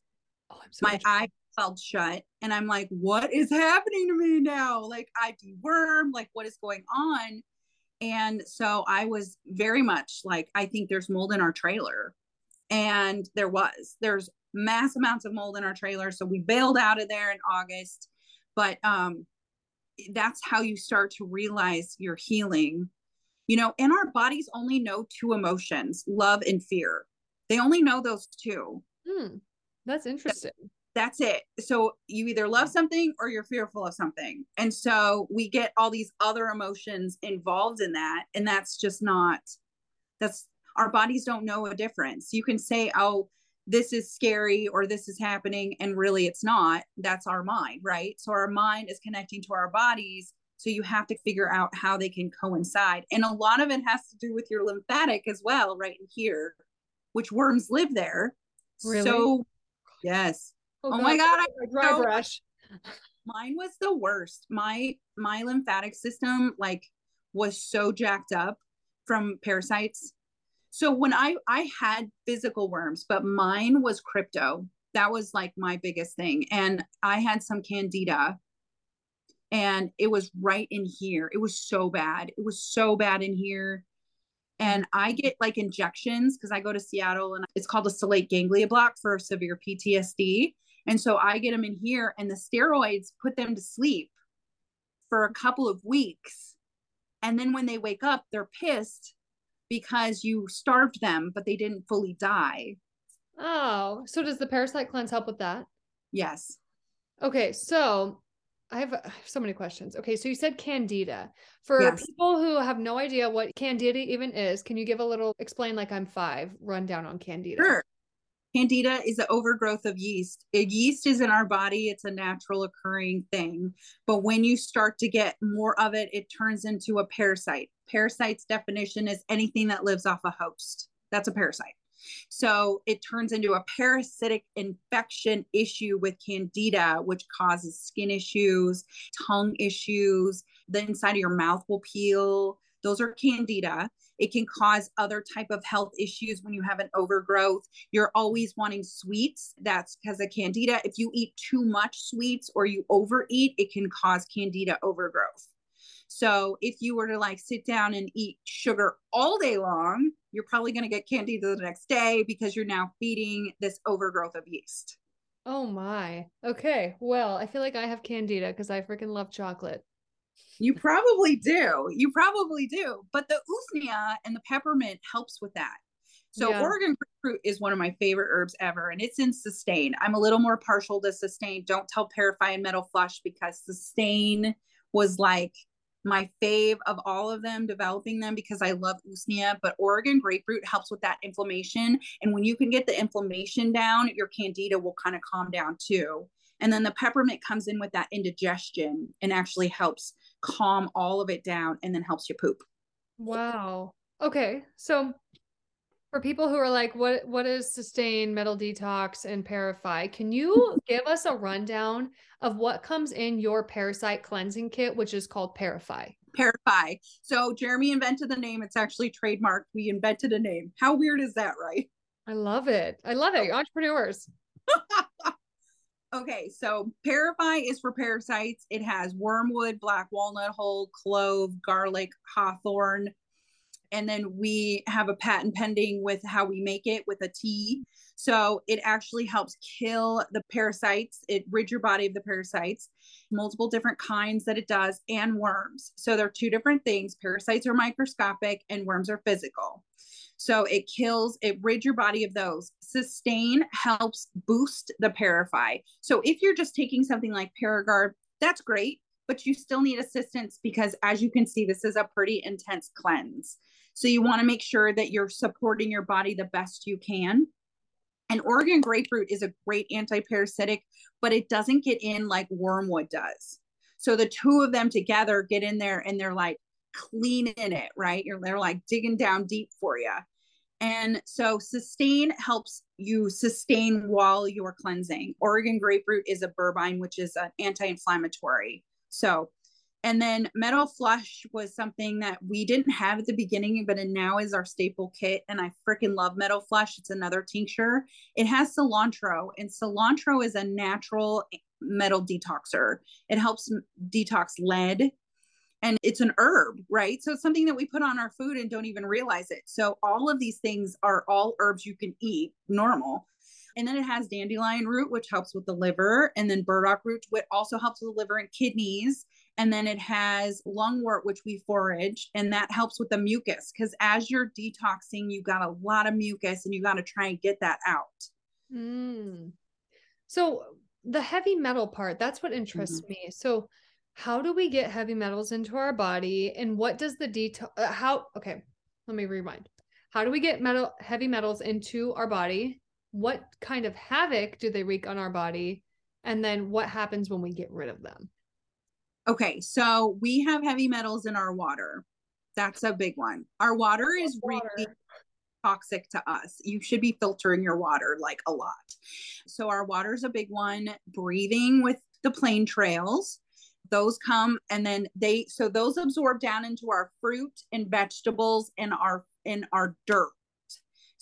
Oh, so my eye felt shut and I'm like, what is happening to me now? Like I deworm, like what is going on? And so I was very much like, I think there's mold in our trailer. And there was, there's mass amounts of mold in our trailer. So we bailed out of there in August. But um, that's how you start to realize you're healing. You know, and our bodies only know two emotions love and fear. They only know those two. Hmm. That's interesting that's it. So you either love something or you're fearful of something. And so we get all these other emotions involved in that. And that's just not, that's our bodies don't know a difference. You can say, oh, this is scary or this is happening. And really it's not. That's our mind, right? So our mind is connecting to our bodies. So you have to figure out how they can coincide. And a lot of it has to do with your lymphatic as well, right in here, which worms live there. Really? So, yes Oh, oh my god, I dry so, brush. Mine was the worst. My my lymphatic system like was so jacked up from parasites. So when I I had physical worms, but mine was crypto. That was like my biggest thing. And I had some candida and it was right in here. It was so bad. It was so bad in here. And I get like injections because I go to Seattle and it's called a stellate ganglia block for severe PTSD. And so I get them in here, and the steroids put them to sleep for a couple of weeks. And then when they wake up, they're pissed because you starved them, but they didn't fully die. Oh, so does the parasite cleanse help with that? Yes. Okay, so I have, I have so many questions. Okay, so you said candida. For yes. people who have no idea what candida even is, can you give a little explain like I'm 5 rundown on candida? Sure. Candida is an overgrowth of yeast. Yeast is in our body, it's a natural occurring thing. But when you start to get more of it, it turns into a parasite. Parasite's definition is anything that lives off a host. That's a parasite. So it turns into a parasitic infection issue with candida, which causes skin issues, tongue issues, the inside of your mouth will peel. Those are candida. It can cause other type of health issues when you have an overgrowth. You're always wanting sweets. That's because of candida. If you eat too much sweets or you overeat, it can cause candida overgrowth. So if you were to like sit down and eat sugar all day long, you're probably going to get candida the next day because you're now feeding this overgrowth of yeast. Oh my. Okay. Well, I feel like I have candida because I freaking love chocolate. You probably do. You probably do. But the usnea and the peppermint helps with that. So yeah. Oregon grape root is one of my favorite herbs ever, and it's in sustain. I'm a little more partial to sustain. Don't tell Parify and Metal Flush because sustain was like my fave of all of them, developing them because I love usnea. But Oregon grape root helps with that inflammation, and when you can get the inflammation down, your candida will kind of calm down too. And then the peppermint comes in with that indigestion and actually helps calm all of it down and then helps you poop. Wow. Okay. So for people who are like, what what is sustain metal detox and parify? Can you give us a rundown of what comes in your parasite cleansing kit, which is called Parify? Parify. So Jeremy invented the name. It's actually trademarked. We invented a name. How weird is that, right? I love it. I love it. Entrepreneurs. Okay, so Parify is for parasites. It has wormwood, black walnut hull, clove, garlic, hawthorn, and then we have a patent pending with how we make it with a tea. So it actually helps kill the parasites. It rid your body of the parasites, multiple different kinds that it does, and worms. So they're two different things. Parasites are microscopic and worms are physical. So it kills, it rids your body of those. Sustain helps boost the Parify. So if you're just taking something like ParaGuard, that's great, but you still need assistance because as you can see, this is a pretty intense cleanse. So you want to make sure that you're supporting your body the best you can. And Oregon grape root is a great anti-parasitic, but it doesn't get in like wormwood does. So the two of them together get in there and they're like cleaning it, right? You're they're like digging down deep for you. And so sustain helps you sustain while you're cleansing. Oregon grape root is a berberine, which is an anti-inflammatory. So, and then metal flush was something that we didn't have at the beginning, but it now is our staple kit. And I freaking love metal flush. It's another tincture. It has cilantro, and cilantro is a natural metal detoxer. It helps detox lead and it's an herb, right? So it's something that we put on our food and don't even realize it. So all of these things are all herbs you can eat normal. And then it has dandelion root, which helps with the liver, and then burdock root, which also helps with the liver and kidneys. And then it has lungwort, which we forage, and that helps with the mucus. Because as you're detoxing, you got a lot of mucus and you got to try and get that out. Mm. So the heavy metal part, that's what interests mm-hmm. me. So how do we get heavy metals into our body and what does the detail uh, how okay let me rewind how do we get metal heavy metals into our body what kind of havoc do they wreak on our body and then what happens when we get rid of them okay so we have heavy metals in our water that's a big one our water is water. really toxic to us. You should be filtering your water like a lot. So, our water is a big one. Breathing with the plane trails those come and then they so those absorb down into our fruit and vegetables and our in our dirt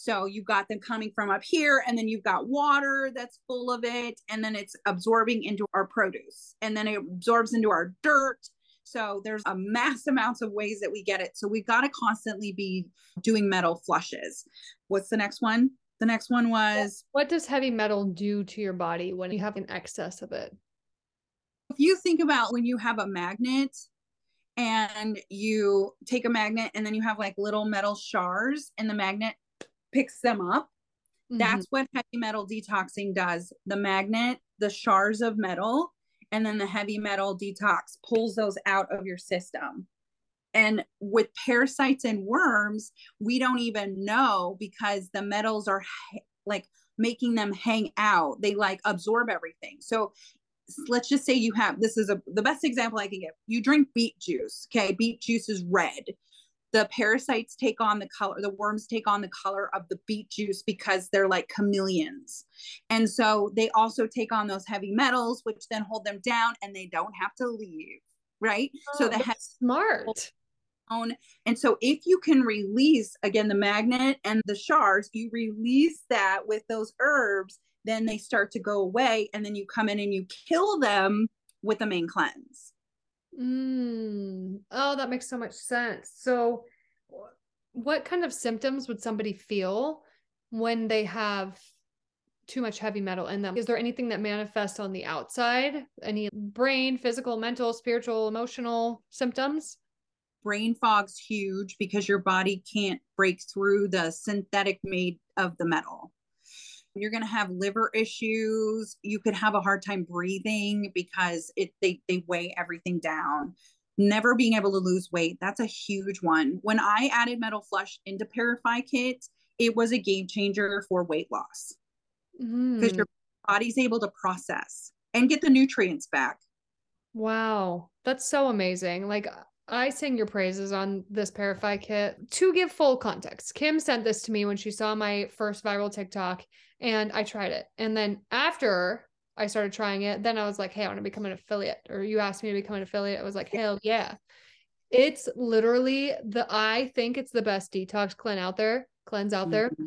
so you've got them coming from up here and then you've got water that's full of it and then it's absorbing into our produce and then it absorbs into our dirt. So there's a mass amounts of ways that we get it. So we've got to constantly be doing metal flushes. What's the next one? The next one was what does heavy metal do to your body when you have an excess of it? If you think about when you have a magnet and you take a magnet and then you have like little metal shards and the magnet picks them up, mm-hmm. that's what heavy metal detoxing does. The magnet, the shards of metal, and then the heavy metal detox pulls those out of your system. And with parasites and worms, we don't even know because the metals are like making them hang out. They like absorb everything. So let's just say you have this is a the best example I can give. You drink beet juice. Okay, beet juice is red. The parasites take on the color, the worms take on the color of the beet juice because they're like chameleons. And so they also take on those heavy metals, which then hold them down and they don't have to leave. Right. Oh, so the heavy smart. And so if you can release again the magnet and the shards, you release that with those herbs then they start to go away and then you come in and you kill them with the main cleanse mm. oh that makes so much sense. So what kind of symptoms would somebody feel when they have too much heavy metal in them? Is there anything that manifests on the outside? Any brain physical mental spiritual emotional symptoms? Brain fog's huge because your body can't break through the synthetic made of the metal you're going to have liver issues. You could have a hard time breathing because it they, they weigh everything down. Never being able to lose weight that's a huge one. When i added metal flush into Parify kit it was a game changer for weight loss. Because mm. your body's able to process and get the nutrients back. Wow that's so amazing. Like I sing your praises on this Parify kit. To give full context, Kim sent this to me when she saw my first viral TikTok and I tried it. And then after I started trying it, then I was like, hey, I want to become an affiliate. Or you asked me to become an affiliate. I was like, hell yeah. It's literally the I think it's the best detox cleanse out there, cleanse out there. Mm-hmm.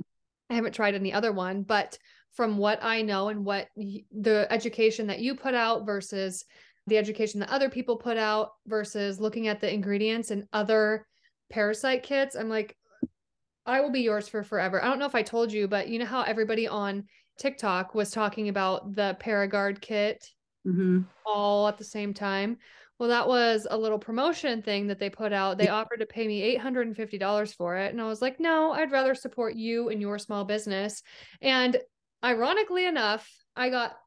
I haven't tried any other one, but from what I know and what the education that you put out versus the education that other people put out versus looking at the ingredients and other parasite kits. I'm like, I will be yours for forever. I don't know if I told you, but you know how everybody on TikTok was talking about the ParaGuard kit Mm-hmm. all at the same time. Well, that was a little promotion thing that they put out. They offered to pay me $850 for it. And I was like, no, I'd rather support you and your small business. And ironically enough, I got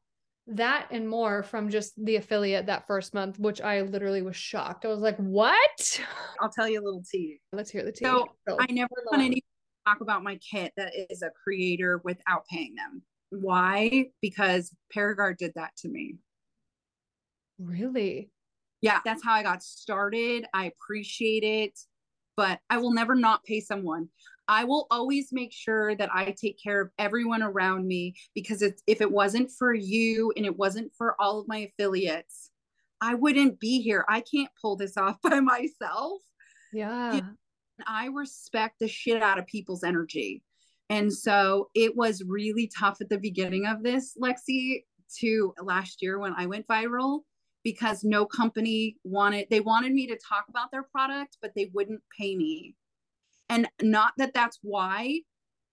that and more from just the affiliate that first month, which I literally was shocked. I was like, what? I'll tell you a little tea. Let's hear the tea. So So, I never want anyone to talk about my kit that is a creator without paying them. Why? Because ParaGuard did that to me. really? Yeah, that's how I got started. I appreciate it, but I will never not pay someone. I will always make sure that I take care of everyone around me because it's, if it wasn't for you and it wasn't for all of my affiliates, I wouldn't be here. I can't pull this off by myself. Yeah. I respect the shit out of people's energy. And so it was really tough at the beginning of this, Lexi, to last year when I went viral because no company wanted, they wanted me to talk about their product, but they wouldn't pay me. And not that that's why,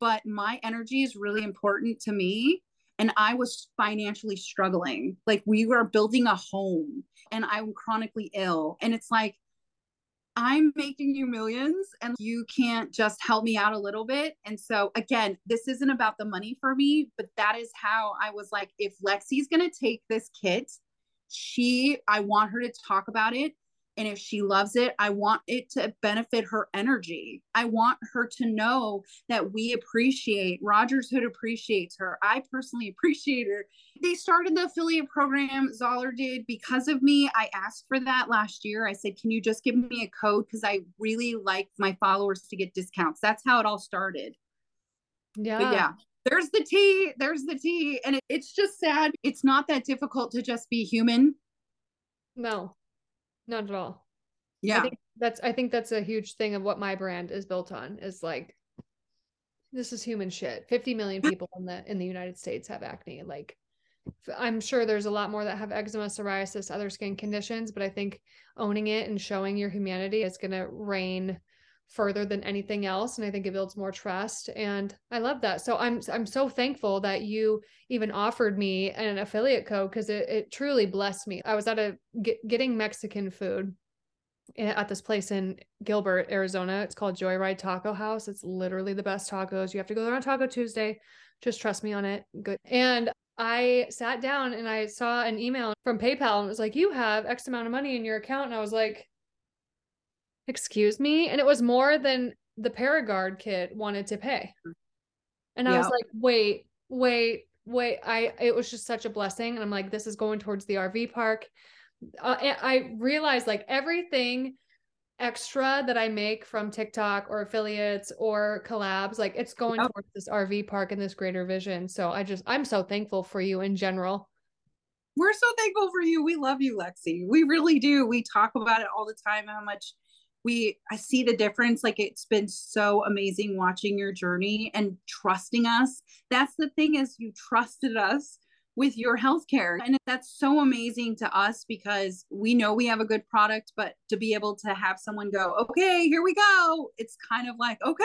but my energy is really important to me. And I was financially struggling. Like we were building a home and I'm chronically ill. And it's like, I'm making you millions and you can't just help me out a little bit. And so, again, this isn't about the money for me, but that is how I was like, if Lexi's going to take this kit, she, I want her to talk about it. And if she loves it, I want it to benefit her energy. I want her to know that we appreciate Rogers Hood appreciates her. I personally appreciate her. They started the affiliate program, Zahler did because of me. I asked for that last year. I said, Can you just give me a code? Because I really like my followers to get discounts. That's how it all started. Yeah. But yeah, there's the tea. There's the tea. And it, it's just sad. It's not that difficult to just be human. No, not at all. I Yeah. think that's I think that's a huge thing of what my brand is built on is like this is human shit. 50 million people in the in the United States have acne. Like I'm sure there's a lot more that have eczema, psoriasis, other skin conditions, but I think owning it and showing your humanity is going to reign further than anything else and I think it builds more trust and I love that. So I'm I'm so thankful that you even offered me an affiliate code cuz it it truly blessed me. I was at a get, getting Mexican food eh, at this place in Gilbert, Arizona. It's called Joyride Taco House. It's literally the best tacos. You have to go there on Taco Tuesday. Just trust me on it. Good. And I sat down and I saw an email from PayPal and it was like, you have X amount of money in your account. And I was like, excuse me. And it was more than the ParaGuard kid wanted to pay. And I was like, wait, wait, wait. I, it was just such a blessing. And I'm like, this is going towards the RV park uh, I realized like everything extra that I make from TikTok or affiliates or collabs, like it's going Yep. towards this RV park and this greater vision. So I just, I'm so thankful for you in general. We're so thankful for you. We love you, Lexi. We really do. We talk about it all the time, how much we I see the difference. Like it's been so amazing watching your journey and trusting us. That's the thing is you trusted us with your healthcare. And that's so amazing to us because we know we have a good product, but to be able to have someone go, okay, here we go. It's kind of like, okay,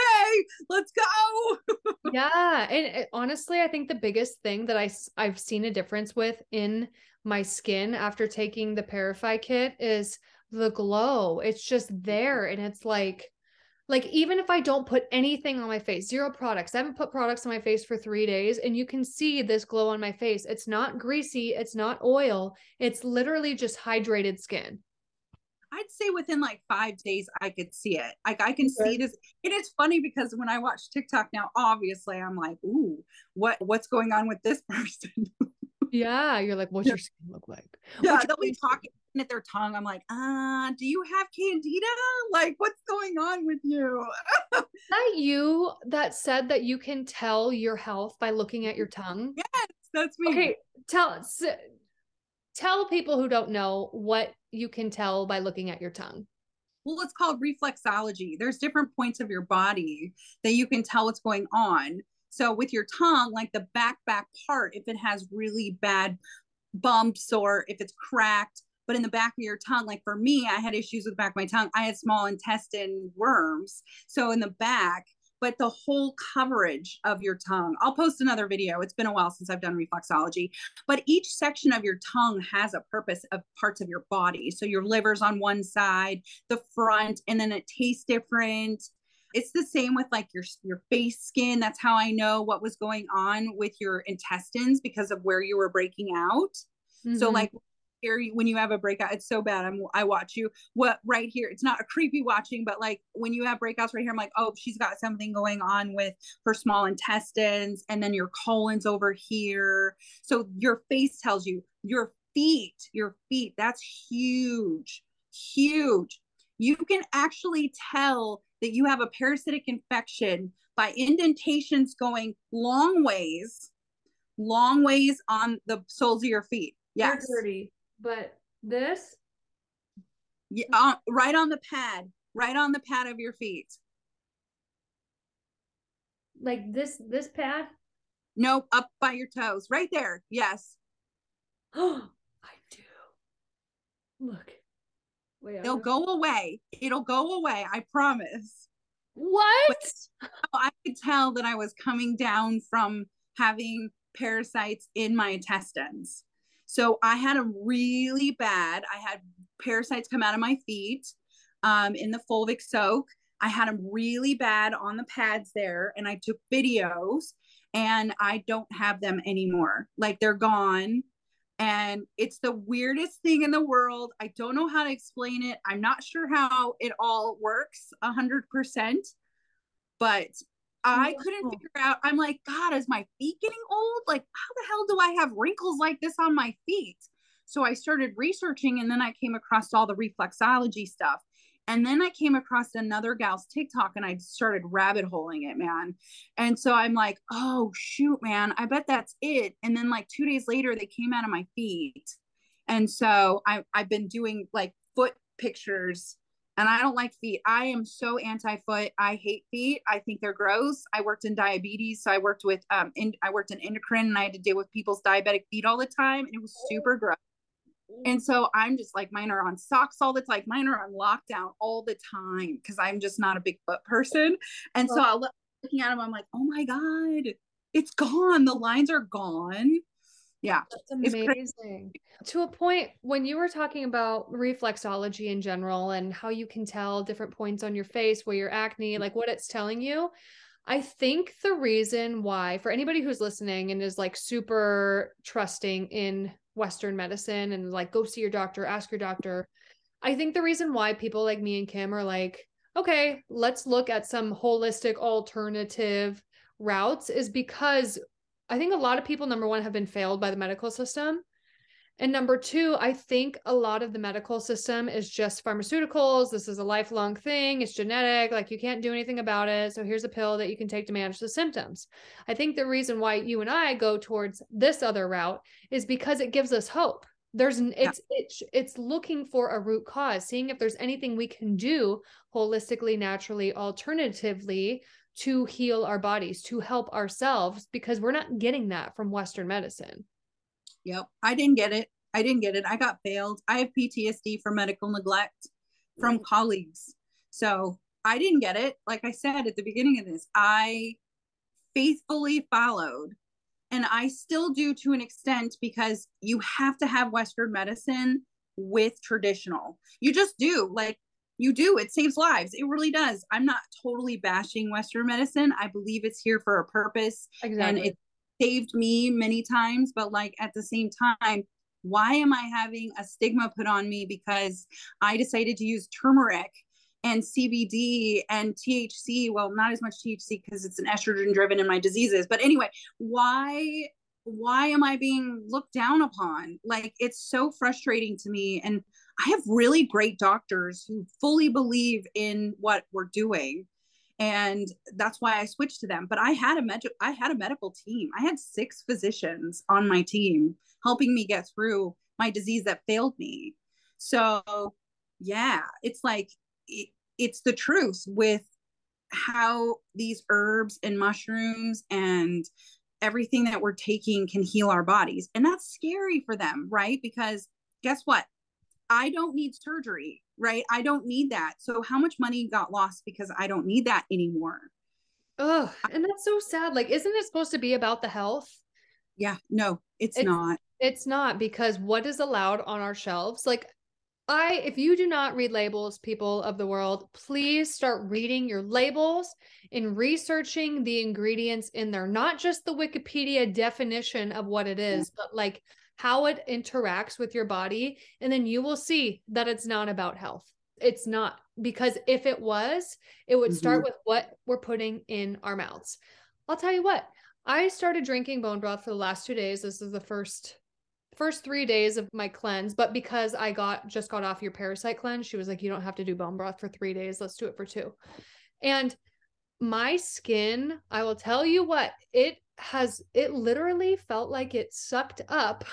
let's go. yeah. And it- honestly, I think the biggest thing that I, I've seen a difference with in my skin after taking the Parify kit is the glow. It's just there. And it's like, like even if I don't put anything on my face, zero products, I haven't put products on my face for three days, and you can see this glow on my face. It's not greasy, it's not oil, it's literally just hydrated skin. I'd say within like five days, I could see it. Like I can Okay. see this. It is funny because when I watch TikTok now, obviously I'm like, ooh, what what's going on with this person? Yeah, you're like, what's your skin look like? yeah, they'll be talking at their tongue. I'm like, uh, do you have candida? Like, what's going on with you? Is that you that said that you can tell your health by looking at your tongue? Yes, that's me. Okay, tell tell people who don't know what you can tell by looking at your tongue. Well, it's called reflexology. There's different points of your body that you can tell what's going on. So with your tongue, like the back back part, if it has really bad bumps or if it's cracked, but in the back of your tongue, like for me, I had issues with the back of my tongue. I had small intestine worms. So in the back, but the whole coverage of your tongue. I'll post another video. It's been a while since I've done reflexology, but each section of your tongue has a purpose of parts of your body. So your liver's on one side, the front, and then it tastes different. It's the same with like your your face skin. That's how I know what was going on with your intestines because of where you were breaking out. Mm-hmm. So like here when you have a breakout it's so bad i'm i watch you what right here it's not a creepy watching but like when you have breakouts right here i'm like oh she's got something going on with her small intestines and then your colon's over here. So your face tells you your feet your feet that's huge huge. You can actually tell that you have a parasitic infection by indentations going long ways long ways on the soles of your feet. Yes. dirty but this? Yeah uh, right on the pad right on the pad of your feet. Like this this pad? Nope up by your toes right there yes. Oh i do. Look. Wait, it'll go away it'll go away i promise. What? But i could tell that i was coming down from having parasites in my intestines so I had a really bad, I had parasites come out of my feet um, in the fulvic soak. I had them really bad on the pads there, and I took videos, and I don't have them anymore. Like they're gone. And it's the weirdest thing in the world. I don't know how to explain it. I'm not sure how it all works a hundred percent, but I couldn't oh. figure out. I'm like, God, is my feet getting old? Like, how the hell do I have wrinkles like this on my feet? So I started researching and then I came across all the reflexology stuff. And then I came across another gal's TikTok and I started rabbit holing it, man. And so I'm like, oh, shoot, man, I bet that's it. And then like two days later, they came out of my feet. And so I, I've been doing like foot pictures and I don't like feet. I am so anti foot. I hate feet. I think they're gross. I worked in diabetes, so I worked with um in, I worked in endocrine and I had to deal with people's diabetic feet all the time and it was super gross. And so I'm just like mine are on socks all the time. Like mine are on lockdown all the time because I'm just not a big foot person. And so I'll looking at them, I'm like, oh my God, it's gone. The lines are gone yeah. That's amazing. To a point when you were talking about reflexology in general and how you can tell different points on your face where your acne like what it's telling you i think the reason why for anybody who's listening and is like super trusting in western medicine and like go see your doctor ask your doctor i think the reason why people like me and kim are like okay let's look at some holistic alternative routes is because I think a lot of people, number one, have been failed by the medical system. And number two, I think a lot of the medical system is just pharmaceuticals. This is a lifelong thing. It's genetic. Like you can't do anything about it. So here's a pill that you can take to manage the symptoms. I think the reason why you and I go towards this other route is because it gives us hope. There's it's yeah. it's it's looking for a root cause, seeing if there's anything we can do holistically, naturally, alternatively to heal our bodies, to help ourselves, because we're not getting that from Western medicine. Yep. I didn't get it. I didn't get it. I got failed. I have PTSD for medical neglect from mm-hmm. colleagues. So I didn't get it. Like I said at the beginning of this, I faithfully followed and I still do to an extent because you have to have Western medicine with traditional. You just do. Like you do it saves lives it really does i'm not totally bashing western medicine i believe it's here for a purpose exactly. and it saved me many times but like at the same time why am i having a stigma put on me because i decided to use turmeric and CBD and THC. Well, not as much THC because it's an estrogen driven in my diseases. But anyway, why why am I being looked down upon? Like it's so frustrating to me. And I have really great doctors who fully believe in what we're doing. And that's why I switched to them. But I had a med- I had a medical team. I had six physicians on my team helping me get through my disease that failed me. So, yeah, it's like it, it's the truth with how these herbs and mushrooms and everything that we're taking can heal our bodies. And that's scary for them, right? Because guess what? I don't need surgery, right? I don't need that. So how much money got lost because I don't need that anymore? Oh, and that's so sad. Like, isn't it supposed to be about the health? Yeah, no, it's, It's- not. It's not because what is allowed on our shelves, like I, if you do not read labels, people of the world, please start reading your labels and researching the ingredients in there, not just the Wikipedia definition of what it is, but like how it interacts with your body. And then you will see that it's not about health. It's not because if it was, it would start mm-hmm. with what we're putting in our mouths. I'll tell you what, I started drinking bone broth for the last two days. This is the first first three days of my cleanse, but because I got just got off your parasite cleanse, she was like, you don't have to do bone broth for three days. Let's do it for two. And my skin, I will tell you what, it has it literally felt like it sucked up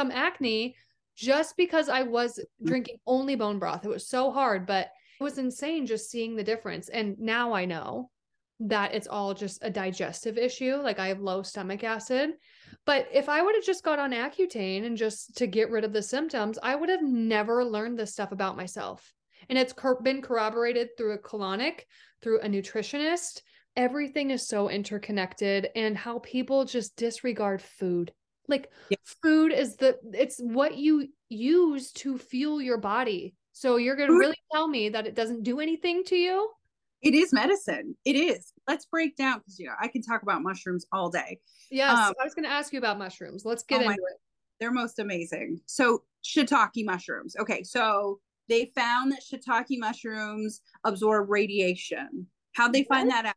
some acne just because I was mm-hmm. drinking only bone broth. It was so hard, but it was insane just seeing the difference. And now I know that it's all just a digestive issue. Like I have low stomach acid. But if I would have just got on Accutane and just to get rid of the symptoms, I would have never learned this stuff about myself. And it's been corroborated through a colonic, through a nutritionist. Everything is so interconnected, and how people just disregard food. Like Yeah. food is the it's what you use to fuel your body. So you're gonna really tell me that it doesn't do anything to you? It is medicine. It is. Let's break down because you know I can talk about mushrooms all day. Yes, Um, I was going to ask you about mushrooms. Let's get Oh into it. They're most amazing. So shiitake mushrooms. Okay, so they found that shiitake mushrooms absorb radiation. How'd they find that out?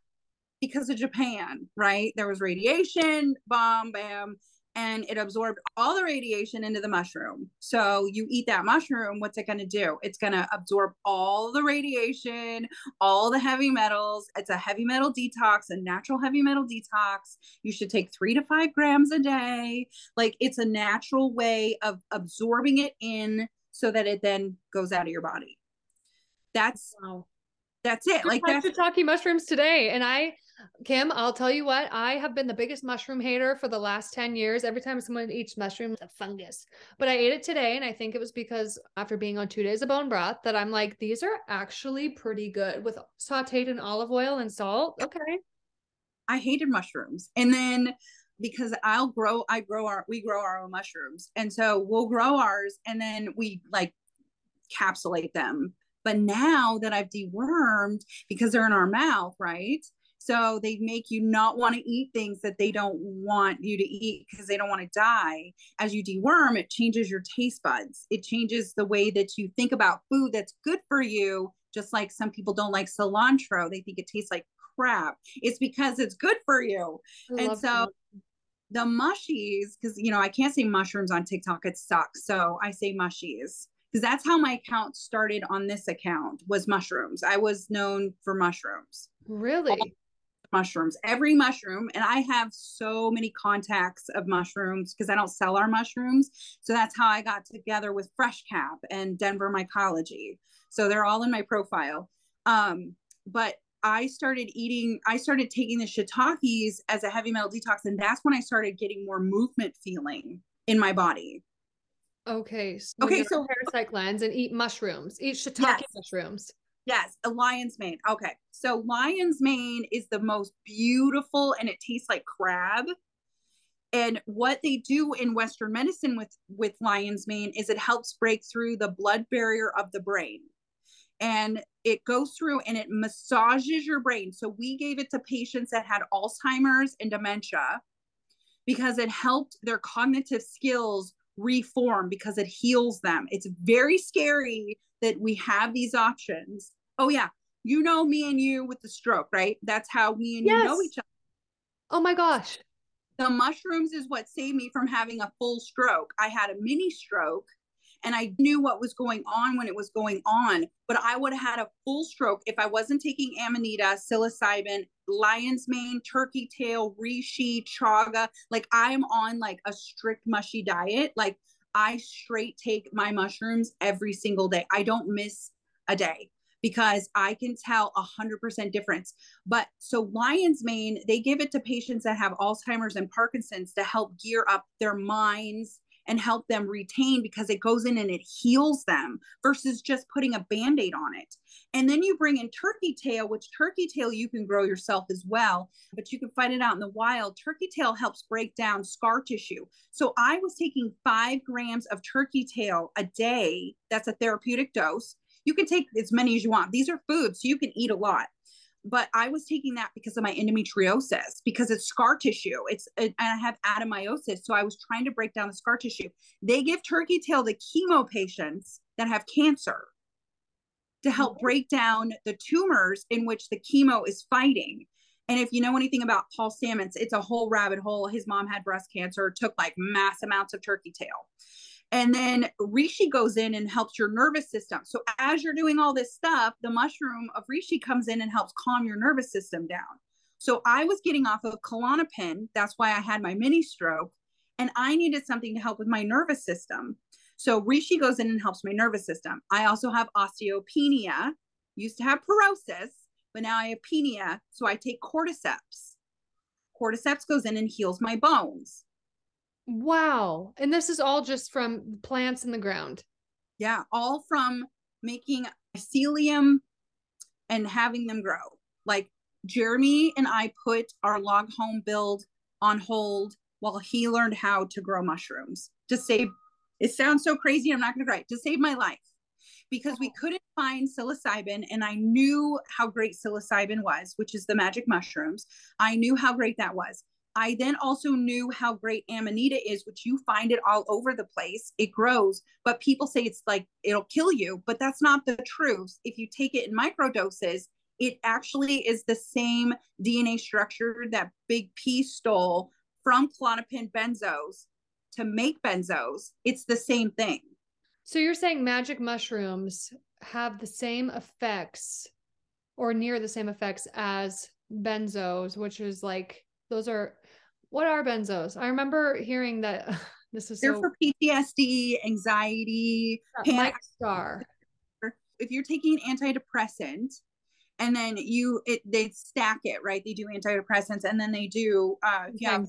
Because of Japan, right? There was radiation, bomb, bam, and it absorbed all the radiation into the mushroom. So you eat that mushroom, what's it going to do? It's going to absorb all the radiation, all the heavy metals. It's a heavy metal detox, a natural heavy metal detox. You should take three to five grams a day. Like it's a natural way of absorbing it in so that it then goes out of your body. That's Wow. that's it. Like that's shiitake mushrooms today. And I, Kim, I'll tell you what, I have been the biggest mushroom hater for the last 10 years. Every time someone eats mushrooms, a fungus. But I ate it today. And I think it was because after being on two days of bone broth that I'm like, these are actually pretty good with sauteed in olive oil and salt. Okay. I hated mushrooms. And then because I'll grow, I grow our, we grow our own mushrooms. And so we'll grow ours and then we like capsulate them. But now that I've dewormed because they're in our mouth, right? So they make you not want to eat things that they don't want you to eat because they don't want to die. As you deworm, it changes your taste buds. It changes the way that you think about food that's good for you. Just like some people don't like cilantro, they think it tastes like crap. It's because it's good for you. I And so- cilantro. The mushies, because you know, I can't say mushrooms on TikTok, it sucks. So I say mushies. Because that's how my account started on this account was mushrooms. I was known for mushrooms really? Mushrooms, every mushroom. And I have so many contacts of mushrooms because I don't sell our mushrooms. So that's how I got together with Fresh Cap and Denver Mycology. So they're all in my profile. Um, but I started eating, I started taking the shiitakes as a heavy metal detox. And that's when I started getting more movement feeling in my body. Okay. So Okay, So parasite glands and eat mushrooms, eat shiitake Yes. mushrooms. Yes, a lion's mane. Okay. So lion's mane is the most beautiful and it tastes like crab. And what they do in Western medicine with with lion's mane is it helps break through the blood barrier of the brain. And it goes through and it massages your brain. So we gave it to patients that had Alzheimer's and dementia because it helped their cognitive skills reform because it heals them. It's very scary that we have these options. Oh yeah, you know me and you with the stroke, right? That's how me and you know each other. Oh my gosh. The mushrooms is what saved me from having a full stroke. I had a mini stroke and I knew what was going on when it was going on, but I would have had a full stroke if I wasn't taking amanita, psilocybin, lion's mane, turkey tail, reishi, chaga. Like I'm on like a strict mushy diet. Like I straight take my mushrooms every single day. I don't miss a day because I can tell a hundred percent difference. But so lion's mane, they give it to patients that have Alzheimer's and Parkinson's to help gear up their minds and help them retain because it goes in and it heals them versus just putting a band aid on it. And then you bring in turkey tail, which turkey tail you can grow yourself as well, but you can find it out in the wild. Turkey tail helps break down scar tissue. So I was taking five grams of turkey tail a day. That's a therapeutic dose. You can take as many as you want. These are foods, so you can eat a lot but I was taking that because of my endometriosis because it's scar tissue. It's and I have adenomyosis, so I was trying to break down the scar tissue. They give turkey tail to chemo patients that have cancer to help mm-hmm. break down the tumors in which the chemo is fighting. And if you know anything about Paul Stamets, it's a whole rabbit hole. His mom had breast cancer, took like mass amounts of turkey tail. And then reishi goes in and helps your nervous system. So as you're doing all this stuff, the mushroom of reishi comes in and helps calm your nervous system down. So I was getting off of Klonopin. That's why I had my mini stroke. And I needed something to help with my nervous system. So reishi goes in and helps my nervous system. I also have osteopenia. Used to have porosis, but now I have penia. So I take cordyceps. Cordyceps goes in and heals my bones. Wow. And this is all just from plants in the ground. Yeah, all from making mycelium and having them grow. Like Jeremy and I put our log home build on hold while he learned how to grow mushrooms to save it sounds so crazy i'm not going to cry to save my life because we couldn't find psilocybin and i knew how great psilocybin was which is the magic mushrooms i knew how great that was I then also knew how great Amanita is, which you find it all over the place. It grows, but people say it's like it'll kill you, but that's not the truth. If you take it in micro doses, it actually is the same DNA structure that Big P stole from Klonopin benzos to make benzos. It's the same thing. So you're saying magic mushrooms have the same effects or near the same effects as benzos, which is like those are what are benzos? I remember hearing that this is they're so... for PTSD, anxiety, panic. Star. If you're taking an antidepressant, and then you it they stack it right. They do antidepressants, and then they do uh yeah.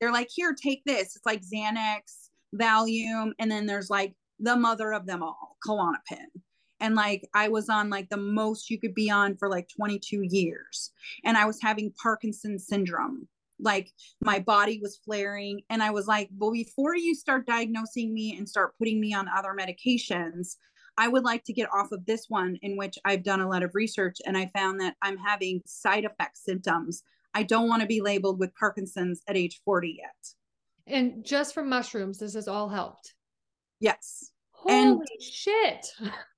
They're like, here, take this. It's like Xanax, Valium, and then there's like the mother of them all, Klonopin and like I was on like the most you could be on for like 22 years and I was having Parkinson's syndrome like my body was flaring and i was like well before you start diagnosing me and start putting me on other medications i would like to get off of this one in which i've done a lot of research and i found that i'm having side effect symptoms. I don't want to be labeled with parkinson's at age 40 yet. And just from mushrooms this has all helped? Yes. Holy and shit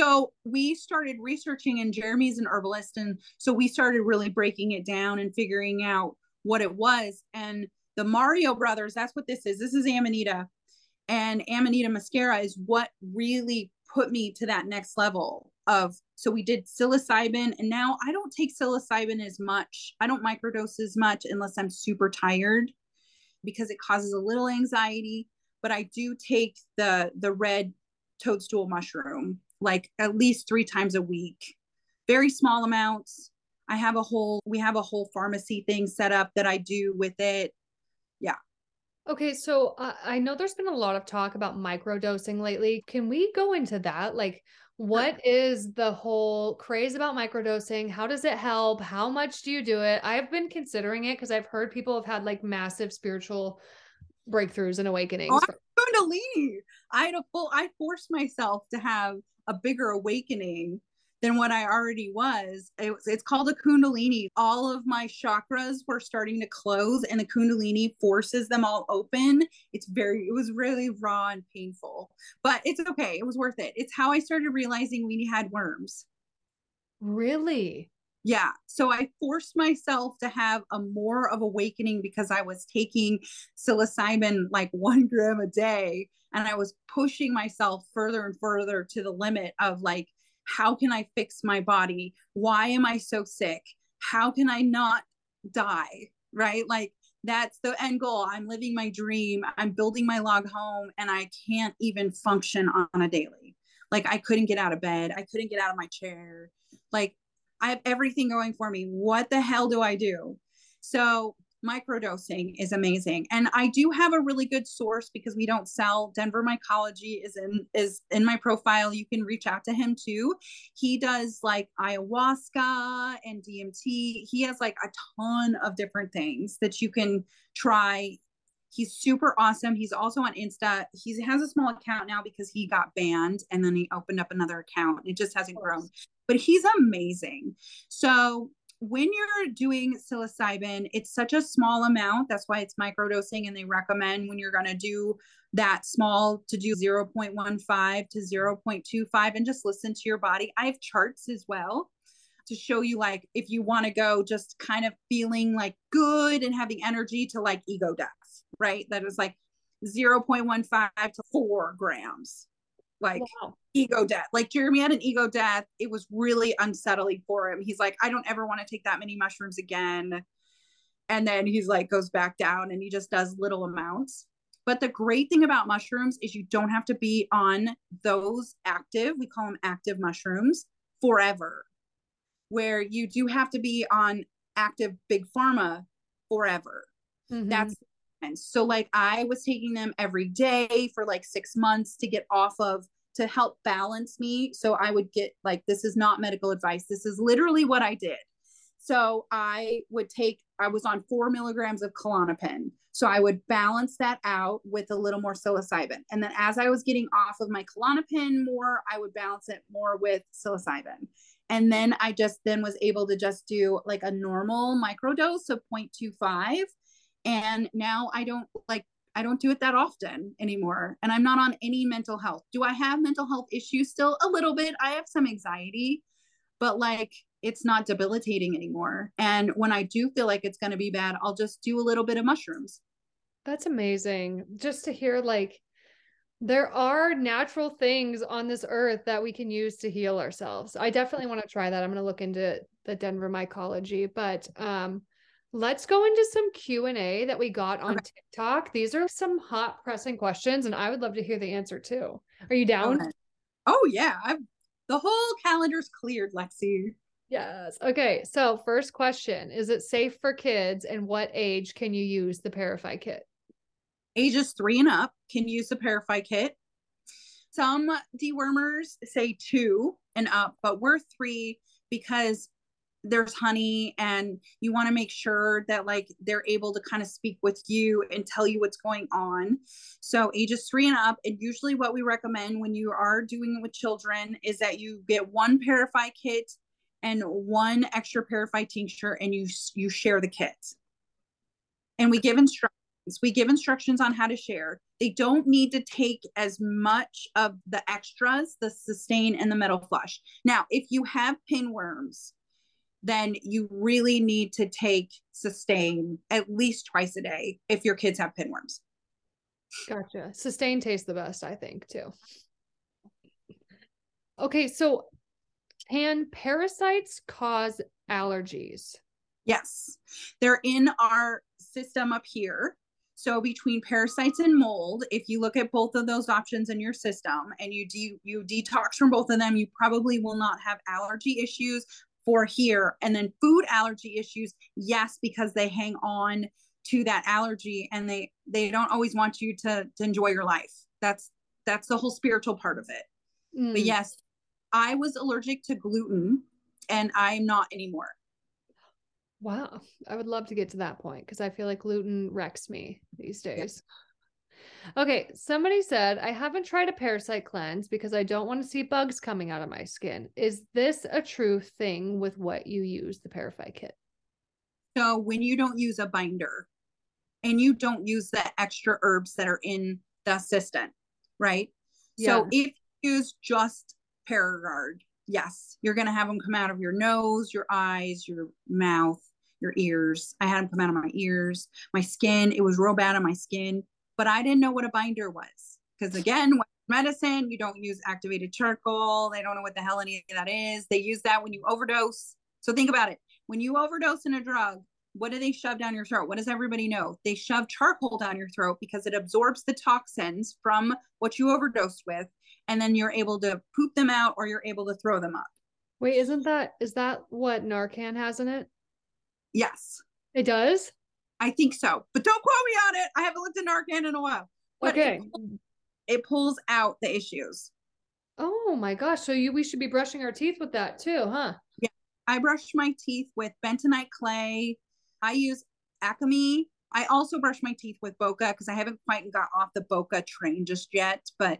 so we started researching, and Jeremy's an herbalist. And so we started really breaking it down and figuring out what it was. And the Mario brothers, that's what this is. This is Amanita. And Amanita muscaria is what really put me to that next level of so we did psilocybin and now i don't take psilocybin as much i don't microdose as much unless i'm super tired because it causes a little anxiety but i do take the the red toadstool mushroom like at least three times a week, very small amounts. I have a whole, we have a whole pharmacy thing set up that I do with it. Yeah. Okay, so uh, I know there's been a lot of talk about microdosing lately. Can we go into that? Like, what is the whole craze about microdosing? How does it help? How much do you do it? I've been considering it because I've heard people have had like massive spiritual breakthroughs and awakenings. Oh, Kundalini. I had a full, I forced myself to have a bigger awakening than what I already was. It was it's called a kundalini. All of my chakras were starting to close and the kundalini forces them all open. It's very it was really raw and painful. But it's okay. It was worth it. It's how I started realizing we had worms. Really? Yeah. So I forced myself to have a more of awakening because I was taking psilocybin like 1 gram a day and I was pushing myself further and further to the limit of like, how can I fix my body? Why am I so sick? How can I not die? Right? Like, that's the end goal. I'm living my dream. I'm building my log home, and I can't even function on a daily. Like, I couldn't get out of bed. I couldn't get out of my chair. Like, I have everything going for me. What the hell do I do? So microdosing is amazing. And i do have a really good source because we don't sell denver mycology is in is in my profile. You can reach out to him too. He does like ayahuasca and dmt he has like a ton of different things that you can try. He's super awesome. He's also on insta. He has a small account now because he got banned and then he opened up another account. It just hasn't grown. but he's amazing. So when you're doing psilocybin, it's such a small amount. That's why it's microdosing. And they recommend when you're going to do that small to do 0.15 to 0.25 and just listen to your body. I have charts as well to show you, like, if you want to go just kind of feeling like good and having energy to like ego death, right? That is like 0.15 to four grams like wow. Ego death. Like Jeremy had an ego death. It was really unsettling for him. He's like, I don't ever want to take that many mushrooms again. And then he's like, goes back down and he just does little amounts. But the great thing about mushrooms is you don't have to be on those active, we call them active mushrooms, forever. Where you do have to be on active big pharma forever. Mm-hmm. That's so like I was taking them every day for like 6 months to get off of to help balance me. So I would get like this is not medical advice. This is literally what I did. So I would take I was on 4 milligrams of Klonopin. So I would balance that out with a little more psilocybin. And then as I was getting off of my Klonopin more, I would balance it more with psilocybin. And then I just then was able to just do like a normal microdose of 0.25 and now i don't like i don't do it that often anymore and i'm not on any mental health. Do i have mental health issues still? A little bit. I have some anxiety but like it's not debilitating anymore. And when i do feel like it's going to be bad i'll just do a little bit of mushrooms. That's amazing. Just to hear like there are natural things on this earth that we can use to heal ourselves. I definitely want to try that. I'm going to look into the Denver mycology, but um Let's go into some Q&A that we got on okay. TikTok. These are some hot pressing questions and I would love to hear the answer too. Are you down? Okay. Oh yeah, I've the whole calendar's cleared, Lexi. Yes. Okay. So, first question, is it safe for kids and what age can you use the Parify kit? Ages 3 and up can use the Parify kit. Some dewormers say 2 and up, but we're 3 because there's honey and you want to make sure that like they're able to kind of speak with you and tell you what's going on. So ages three and up and usually what we recommend when you are doing it with children is that you get one parify kit and one extra parify tincture and you you share the kit. And we give instructions. We give instructions on how to share. They don't need to take as much of the extras the sustain and the metal flush. Now if you have pinworms then you really need to take sustain at least twice a day if your kids have pinworms. Gotcha. Sustain tastes the best, I think, too. Okay, so can parasites cause allergies? Yes. They're in our system up here. So between parasites and mold, if you look at both of those options in your system and you de- you detox from both of them, you probably will not have allergy issues, for here. And then food allergy issues, yes, because they hang on to that allergy and they they don't always want you to, to enjoy your life. That's that's the whole spiritual part of it. Mm. But yes, I was allergic to gluten and I'm not anymore. Wow. I would love to get to that point because I feel like gluten wrecks me these days. Okay, somebody said, I haven't tried a parasite cleanse because I don't want to see bugs coming out of my skin. Is this a true thing with what you use the Parify kit? So, when you don't use a binder and you don't use the extra herbs that are in the assistant, right? Yeah. So, if you use just ParaGuard, yes, you're going to have them come out of your nose, your eyes, your mouth, your ears. I had them come out of my ears, my skin. It was real bad on my skin but I didn't know what a binder was. Because again, medicine, you don't use activated charcoal. They don't know what the hell any of that is. They use that when you overdose. So think about it. When you overdose in a drug, what do they shove down your throat? What does everybody know? They shove charcoal down your throat because it absorbs the toxins from what you overdosed with, and then you're able to poop them out or you're able to throw them up. Wait, isn't that is that what Narcan has in it? Yes. It does? I think so, but don't quote me on it. I haven't looked at Narcan in a while. But okay. It, it pulls out the issues. Oh my gosh. So you we should be brushing our teeth with that too, huh? Yeah. I brush my teeth with bentonite clay. I use Acme. I also brush my teeth with Boka because I haven't quite got off the Boka train just yet, but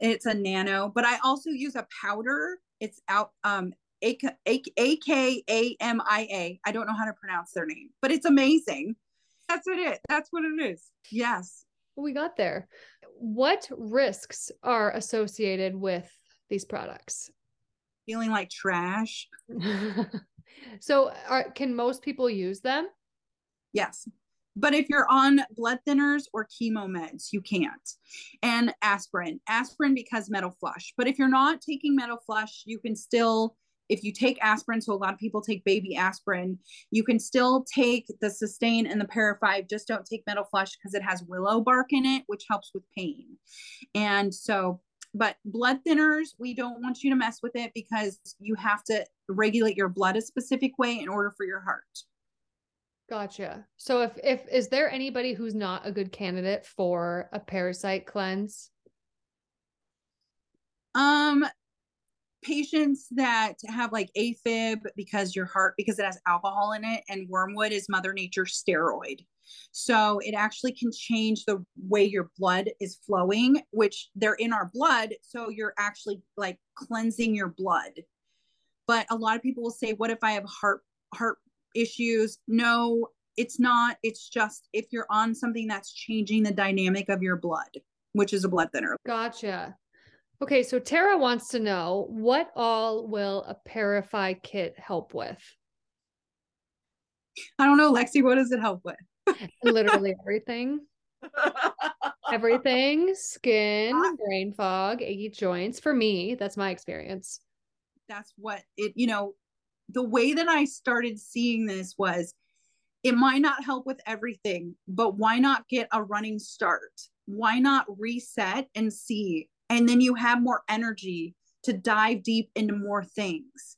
it's a nano. But I also use a powder. It's out um A K A M I A. I don't know how to pronounce their name, but it's amazing. That's what it. That's what it is. Yes. We got there. What risks are associated with these products? Feeling like trash. so, are, can most people use them? Yes. But if you're on blood thinners or chemo meds, you can't. And aspirin, aspirin because metal flush. But if you're not taking metal flush, you can still, if you take aspirin, so a lot of people take baby aspirin, you can still take the sustain and the Parify. Just don't take metal flush because it has willow bark in it, which helps with pain. And so, but blood thinners, we don't want you to mess with it because you have to regulate your blood a specific way in order for your heart. Gotcha. So if if is there anybody who's not a good candidate for a parasite cleanse? Um patients that have like AFib because your heart because it has alcohol in it and wormwood is mother nature's steroid. So it actually can change the way your blood is flowing, which they're in our blood, so you're actually like cleansing your blood. But a lot of people will say what if I have heart heart issues. No, it's not. It's just if you're on something that's changing the dynamic of your blood, which is a blood thinner. Gotcha. Okay, so Tara wants to know what all will a Parify kit help with? I don't know, Lexi, what does it help with? Literally everything. everything skin, ah. brain fog, achy joints. For me, that's my experience. That's what it, you know, the way that I started seeing this was it might not help with everything, but why not get a running start? Why not reset and see? And then you have more energy to dive deep into more things.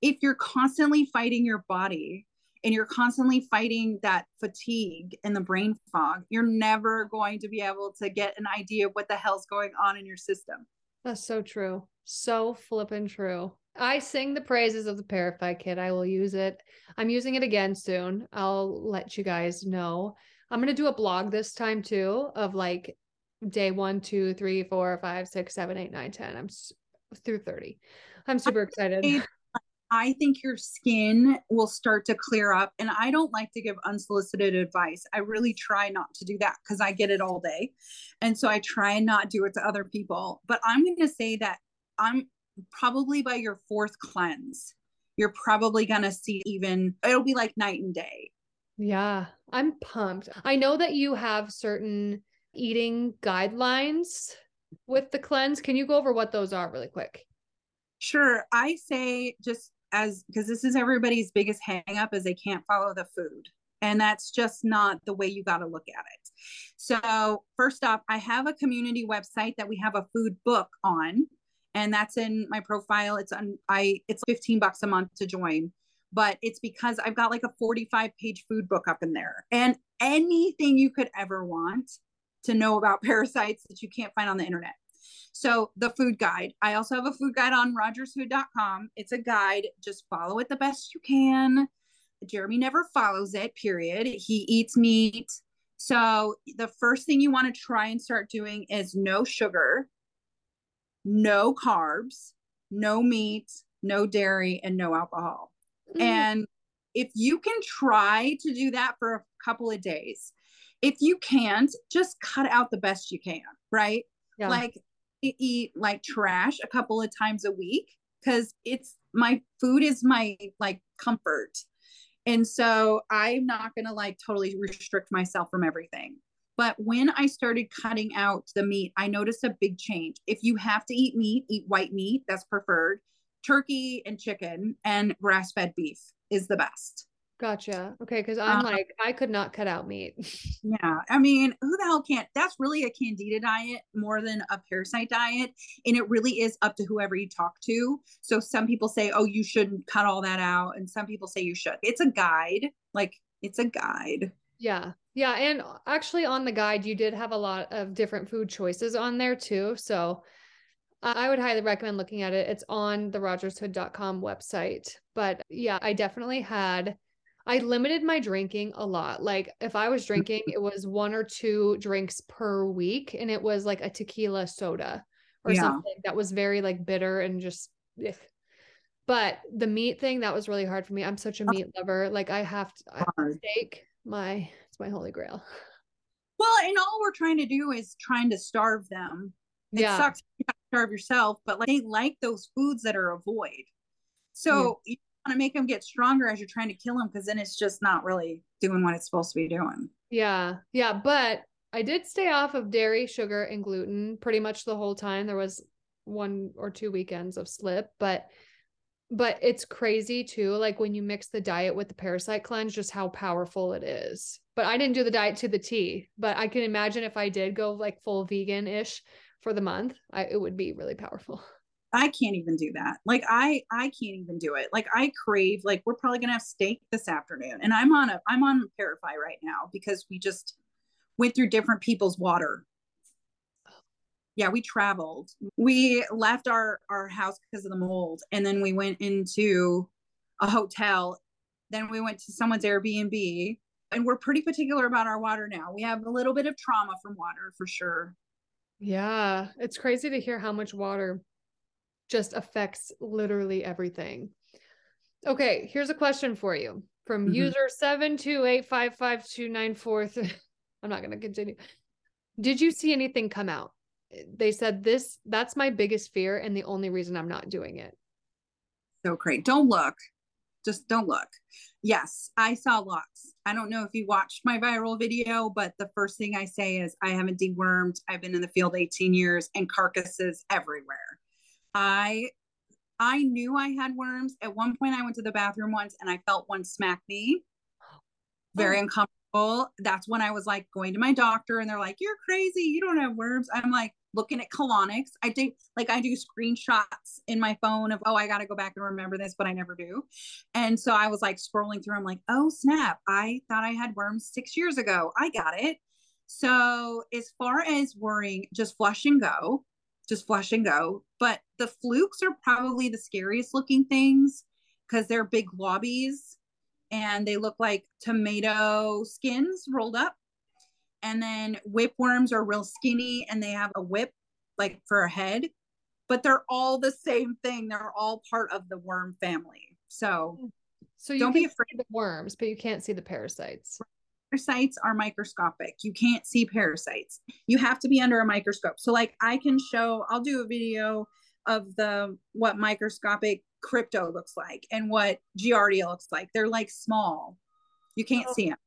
If you're constantly fighting your body and you're constantly fighting that fatigue and the brain fog, you're never going to be able to get an idea of what the hell's going on in your system. That's so true. So flippin' true. I sing the praises of the Parify kit. I will use it. I'm using it again soon. I'll let you guys know. I'm gonna do a blog this time too of like day one, two, three, four, five, six, seven, eight, nine, ten. I'm s- through 30. I'm super excited. I think your skin will start to clear up. And I don't like to give unsolicited advice. I really try not to do that because I get it all day. And so I try and not do it to other people. But I'm going to say that I'm probably by your fourth cleanse, you're probably going to see even, it'll be like night and day. Yeah, I'm pumped. I know that you have certain eating guidelines with the cleanse. Can you go over what those are really quick? Sure. I say just as because this is everybody's biggest hang up is they can't follow the food. And that's just not the way you got to look at it. So, first off, I have a community website that we have a food book on and that's in my profile. It's on I it's 15 bucks a month to join, but it's because I've got like a 45 page food book up in there and anything you could ever want to know about parasites that you can't find on the internet. So the food guide. I also have a food guide on rogersfood.com. It's a guide. Just follow it the best you can. Jeremy never follows it, period. He eats meat. So the first thing you want to try and start doing is no sugar no carbs, no meat, no dairy, and no alcohol. Mm. And if you can try to do that for a couple of days, if you can't, just cut out the best you can, right? Yeah. Like eat like trash a couple of times a week because it's my food is my like comfort. And so I'm not going to like totally restrict myself from everything. But when I started cutting out the meat, I noticed a big change. If you have to eat meat, eat white meat, that's preferred. Turkey and chicken and grass fed beef is the best. Gotcha. Okay. Cause I'm um, like, I could not cut out meat. yeah. I mean, who the hell can't? That's really a candida diet more than a parasite diet. And it really is up to whoever you talk to. So some people say, oh, you shouldn't cut all that out. And some people say you should. It's a guide. Like, it's a guide. Yeah. Yeah. And actually, on the guide, you did have a lot of different food choices on there too. So I would highly recommend looking at it. It's on the rogershood.com website. But yeah, I definitely had, I limited my drinking a lot. Like if I was mm-hmm. drinking, it was one or two drinks per week, and it was like a tequila soda or yeah. something that was very like bitter and just, ugh. but the meat thing that was really hard for me. I'm such a meat lover. Like I have to, I, steak, my, it's my holy grail. Well, and all we're trying to do is trying to starve them. It yeah. sucks you have to starve yourself, but like they like those foods that are a void. So yeah. Want to make them get stronger as you're trying to kill them because then it's just not really doing what it's supposed to be doing. Yeah. Yeah. But I did stay off of dairy, sugar, and gluten pretty much the whole time. There was one or two weekends of slip, but but it's crazy too like when you mix the diet with the parasite cleanse just how powerful it is but i didn't do the diet to the t but i can imagine if i did go like full vegan ish for the month I, it would be really powerful i can't even do that. Like i i can't even do it. Like i crave like we're probably gonna have steak this afternoon and i'm on a i'm on Parify right now because we just went through different people's water. Yeah we traveled. We left our our house because of the mold and then we went into a hotel. Then we went to someone's airbnb and we're pretty particular about our water now. We have a little bit of trauma from water for sure. Yeah it's crazy to hear how much water just affects literally everything okay here's a question for you from mm-hmm. user 728552943 i'm not going to continue did you see anything come out they said this that's my biggest fear and the only reason I'm not doing it. So great. Don't look. Just don't look. Yes, I saw lots. I don't know if you watched my viral video, but the first thing I say is I haven't dewormed. I've been in the field 18 years and carcasses everywhere. I I knew I had worms. At one point I went to the bathroom once and I felt one smack me. Very oh. uncomfortable. That's when I was like going to my doctor and they're like, "You're crazy. You don't have worms." I'm like, looking at colonics. I do like I do screenshots in my phone of oh I got to go back and remember this, but I never do. And so I was like scrolling through. I'm like, oh snap! I thought I had worms six years ago. I got it. So as far as worrying, just flush and go, just flush and go. But the flukes are probably the scariest looking things because they're big lobbies and they look like tomato skins rolled up and then whipworms are real skinny and they have a whip like for a head, but they're all the same thing. They're all part of the worm family. So, hmm. so you don't be afraid of the worms, but you can't see the parasites. Parasites are microscopic. You can't see parasites. You have to be under a microscope. So, like, I can show. I'll do a video of the what microscopic crypto looks like and what giardia looks like. They're like small. You can't oh. see them.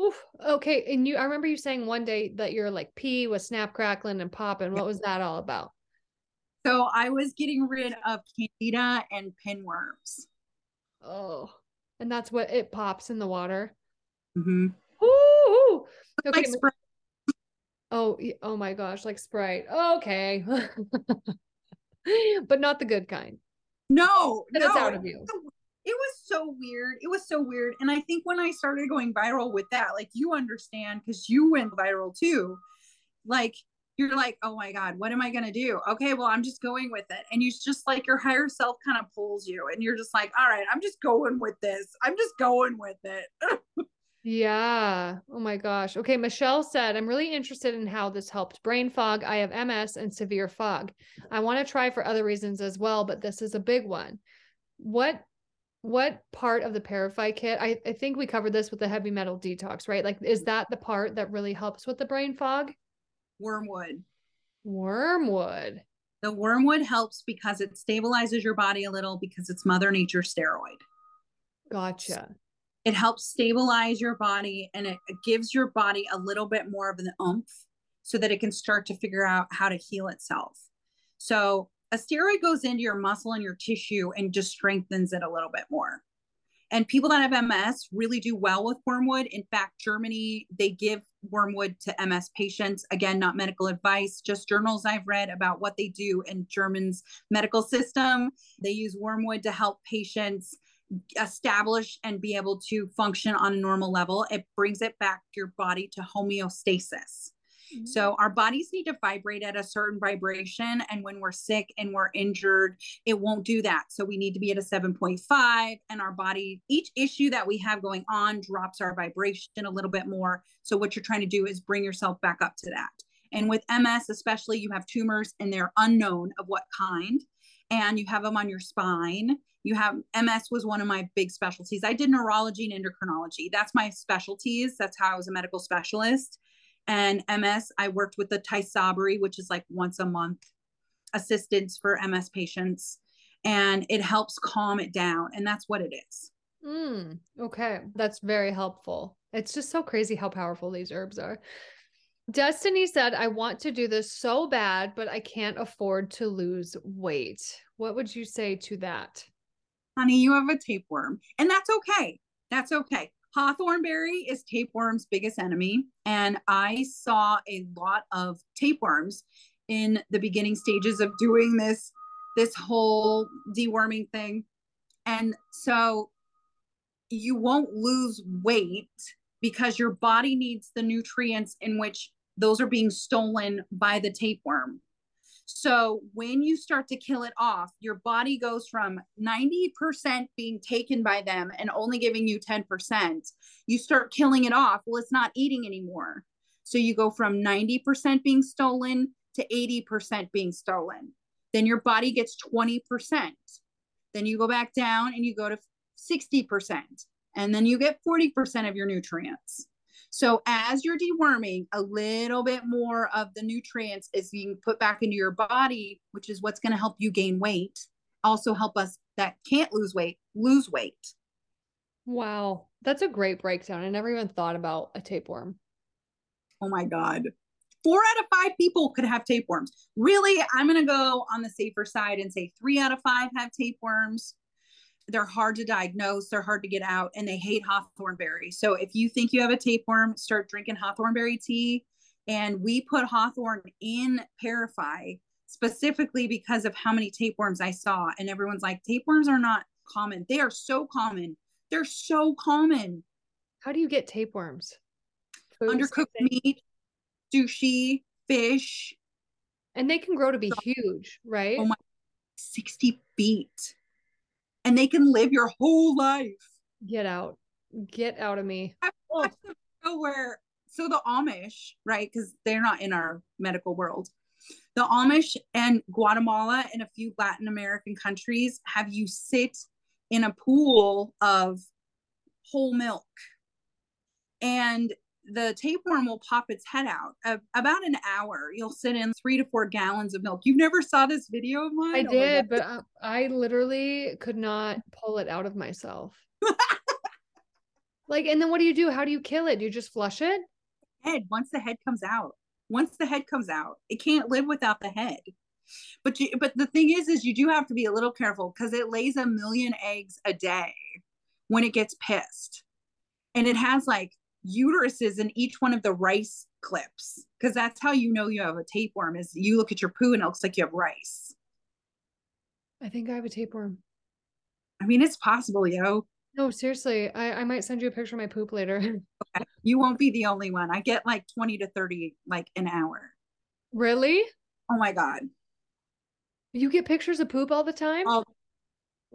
Oof. Okay. And you, I remember you saying one day that you're like pee was snap, crackling, and popping. What was that all about? So I was getting rid of candida and pinworms. Oh, and that's what it pops in the water. Mm-hmm. Ooh. Okay. Like Sprite. Oh, oh my gosh, like Sprite. Okay. but not the good kind. No, no. out of you it was so weird. It was so weird. And I think when I started going viral with that, like you understand because you went viral too. Like you're like, oh my God, what am I going to do? Okay, well, I'm just going with it. And you just like your higher self kind of pulls you and you're just like, all right, I'm just going with this. I'm just going with it. yeah. Oh my gosh. Okay. Michelle said, I'm really interested in how this helped brain fog. I have MS and severe fog. I want to try for other reasons as well, but this is a big one. What what part of the Parify kit I, I think we covered this with the heavy metal detox right like is that the part that really helps with the brain fog wormwood wormwood the wormwood helps because it stabilizes your body a little because it's mother nature steroid gotcha it helps stabilize your body and it, gives your body a little bit more of an oomph so that it can start to figure out how to heal itself so a steroid goes into your muscle and your tissue and just strengthens it a little bit more. And people that have MS really do well with wormwood. In fact, Germany, they give wormwood to MS patients. Again, not medical advice, just journals I've read about what they do in German's medical system. They use wormwood to help patients establish and be able to function on a normal level. It brings it back your body to homeostasis. Mm-hmm. So our bodies need to vibrate at a certain vibration. And when we're sick and we're injured, it won't do that. So we need to be at a 7.5. And our body, each issue that we have going on drops our vibration a little bit more. So what you're trying to do is bring yourself back up to that. And with MS, especially, you have tumors and they're unknown of what kind. And you have them on your spine you have MS was one of my big specialties. I did neurology and endocrinology. That's my specialties. That's how I was a medical specialist. And MS, I worked with the Tysabri, which is like once a month assistance for MS patients. And it helps calm it down. And that's what it is. Mm, okay. That's very helpful. It's just so crazy how powerful these herbs are. Destiny said, I want to do this so bad, but I can't afford to lose weight. What would you say to that? honey, you have a tapeworm. And that's okay. That's okay. Hawthornberry is tapeworm's biggest enemy. And I saw a lot of tapeworms in the beginning stages of doing this this whole deworming thing. And so you won't lose weight because your body needs the nutrients in which those are being stolen by the tapeworm. So when you start to kill it off, your body goes from 90% being taken by them and only giving you 10%. You start killing it off. Well, it's not eating anymore. So you go from 90% being stolen to 80% being stolen. Then your body gets 20%. Then you go back down and you go to 60%. And then you get 40% of your nutrients. So as you're deworming, a little bit more of the nutrients is being put back into your body, which is what's going to help you gain weight. Also help us that can't lose weight lose weight. Wow, that's a great breakdown. I never even thought about a tapeworm. Oh my god. Four out of five people could have tapeworms. Really, I'm going to go on the safer side and say three out of five have tapeworms they're hard to diagnose, they're hard to get out, and they hate hawthornberry. So if you think you have a tapeworm, start drinking hawthornberry tea. And we put hawthorn in Parify specifically because of how many tapeworms I saw. And everyone's like, tapeworms are not common. They are so common. They're so common. How do you get tapeworms? Food Undercooked meat, sushi, fish. And they can grow to be huge, right? Oh my, 60 feet and they can live your whole life. Get out. Get out of me. I watched oh. the video where so the Amish, right? Because they're not in our medical world. The Amish and Guatemala and a few Latin American countries have you sit in a pool of whole milk. And the tapeworm will pop its head out uh, about an hour. You'll sit in three to four gallons of milk. You never saw this video of mine? I oh did, but I, I literally could not pull it out of myself. like, and then what do you do? How do you kill it? Do you just flush it? Head once the head comes out. Once the head comes out, it can't live without the head. But you, but the thing is, is you do have to be a little careful because it lays a million eggs a day when it gets pissed, and it has like uteruses in each one of the rice clips because that's how you know you have a tapeworm is you look at your poo and it looks like you have rice. I think i have a tapeworm. I mean it's possible yo. No seriously i, I might send you a picture of my poop later. Okay. you won't be the only one. I get like 20 to 30 like an hour. Really? Oh my god. You get pictures of poop all the time? All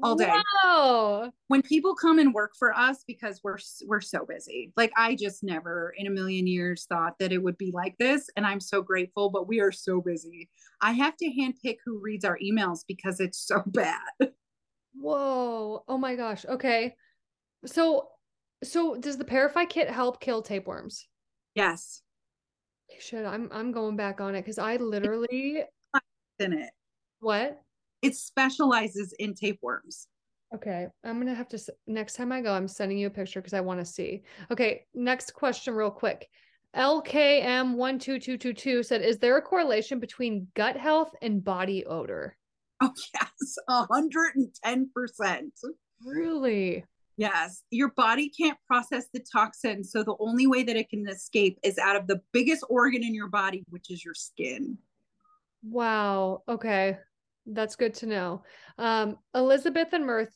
all day. Wow. When people come and work for us because we're we're so busy. Like I just never in a million years thought that it would be like this and I'm so grateful but we are so busy. I have to handpick who reads our emails because it's so bad. Whoa. Oh my gosh. Okay. So so does the Parify kit help kill tapeworms? Yes. Should I'm I'm going back on it cuz I literally in it. What? It specializes in tapeworms. Okay, I'm gonna have to next time I go, I'm sending you a picture because I want to see. Okay, next question, real quick. LKM12222 said, Is there a correlation between gut health and body odor? Oh, yes, 110%. Really? Yes, your body can't process the toxin. So the only way that it can escape is out of the biggest organ in your body, which is your skin. Wow. Okay. That's good to know. Um, Elizabeth and Murph,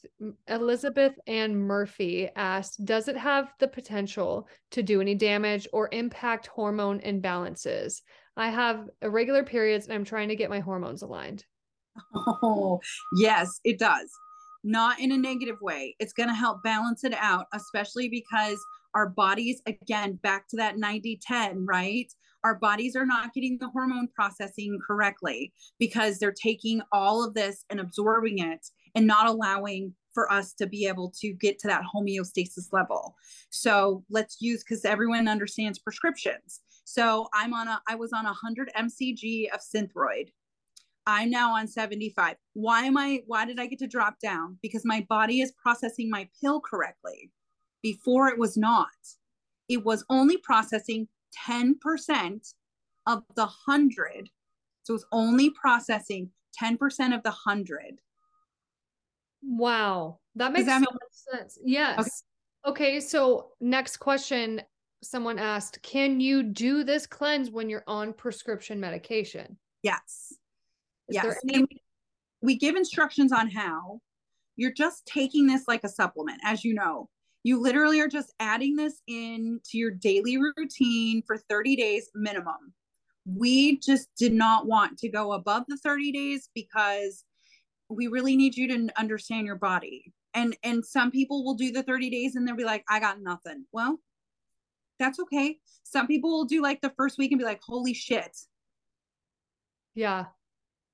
Elizabeth and Murphy asked, does it have the potential to do any damage or impact hormone imbalances? I have irregular periods and I'm trying to get my hormones aligned. Oh, yes, it does. Not in a negative way. It's going to help balance it out, especially because our bodies, again, back to that 90 10, right? Our bodies are not getting the hormone processing correctly because they're taking all of this and absorbing it and not allowing for us to be able to get to that homeostasis level. So let's use because everyone understands prescriptions. So I'm on a I was on a 100 mcg of Synthroid. I'm now on 75. Why am I why did I get to drop down? Because my body is processing my pill correctly. Before it was not. It was only processing 10% of the 100. So it's only processing 10% of the 100. Wow. That makes that so much sense. Yes. Okay. okay. So, next question someone asked Can you do this cleanse when you're on prescription medication? Yes. Is yes. Any- we give instructions on how. You're just taking this like a supplement, as you know. You literally are just adding this in to your daily routine for 30 days minimum. We just did not want to go above the 30 days because we really need you to understand your body. And and some people will do the 30 days and they'll be like, I got nothing. Well, that's okay. Some people will do like the first week and be like, holy shit. Yeah.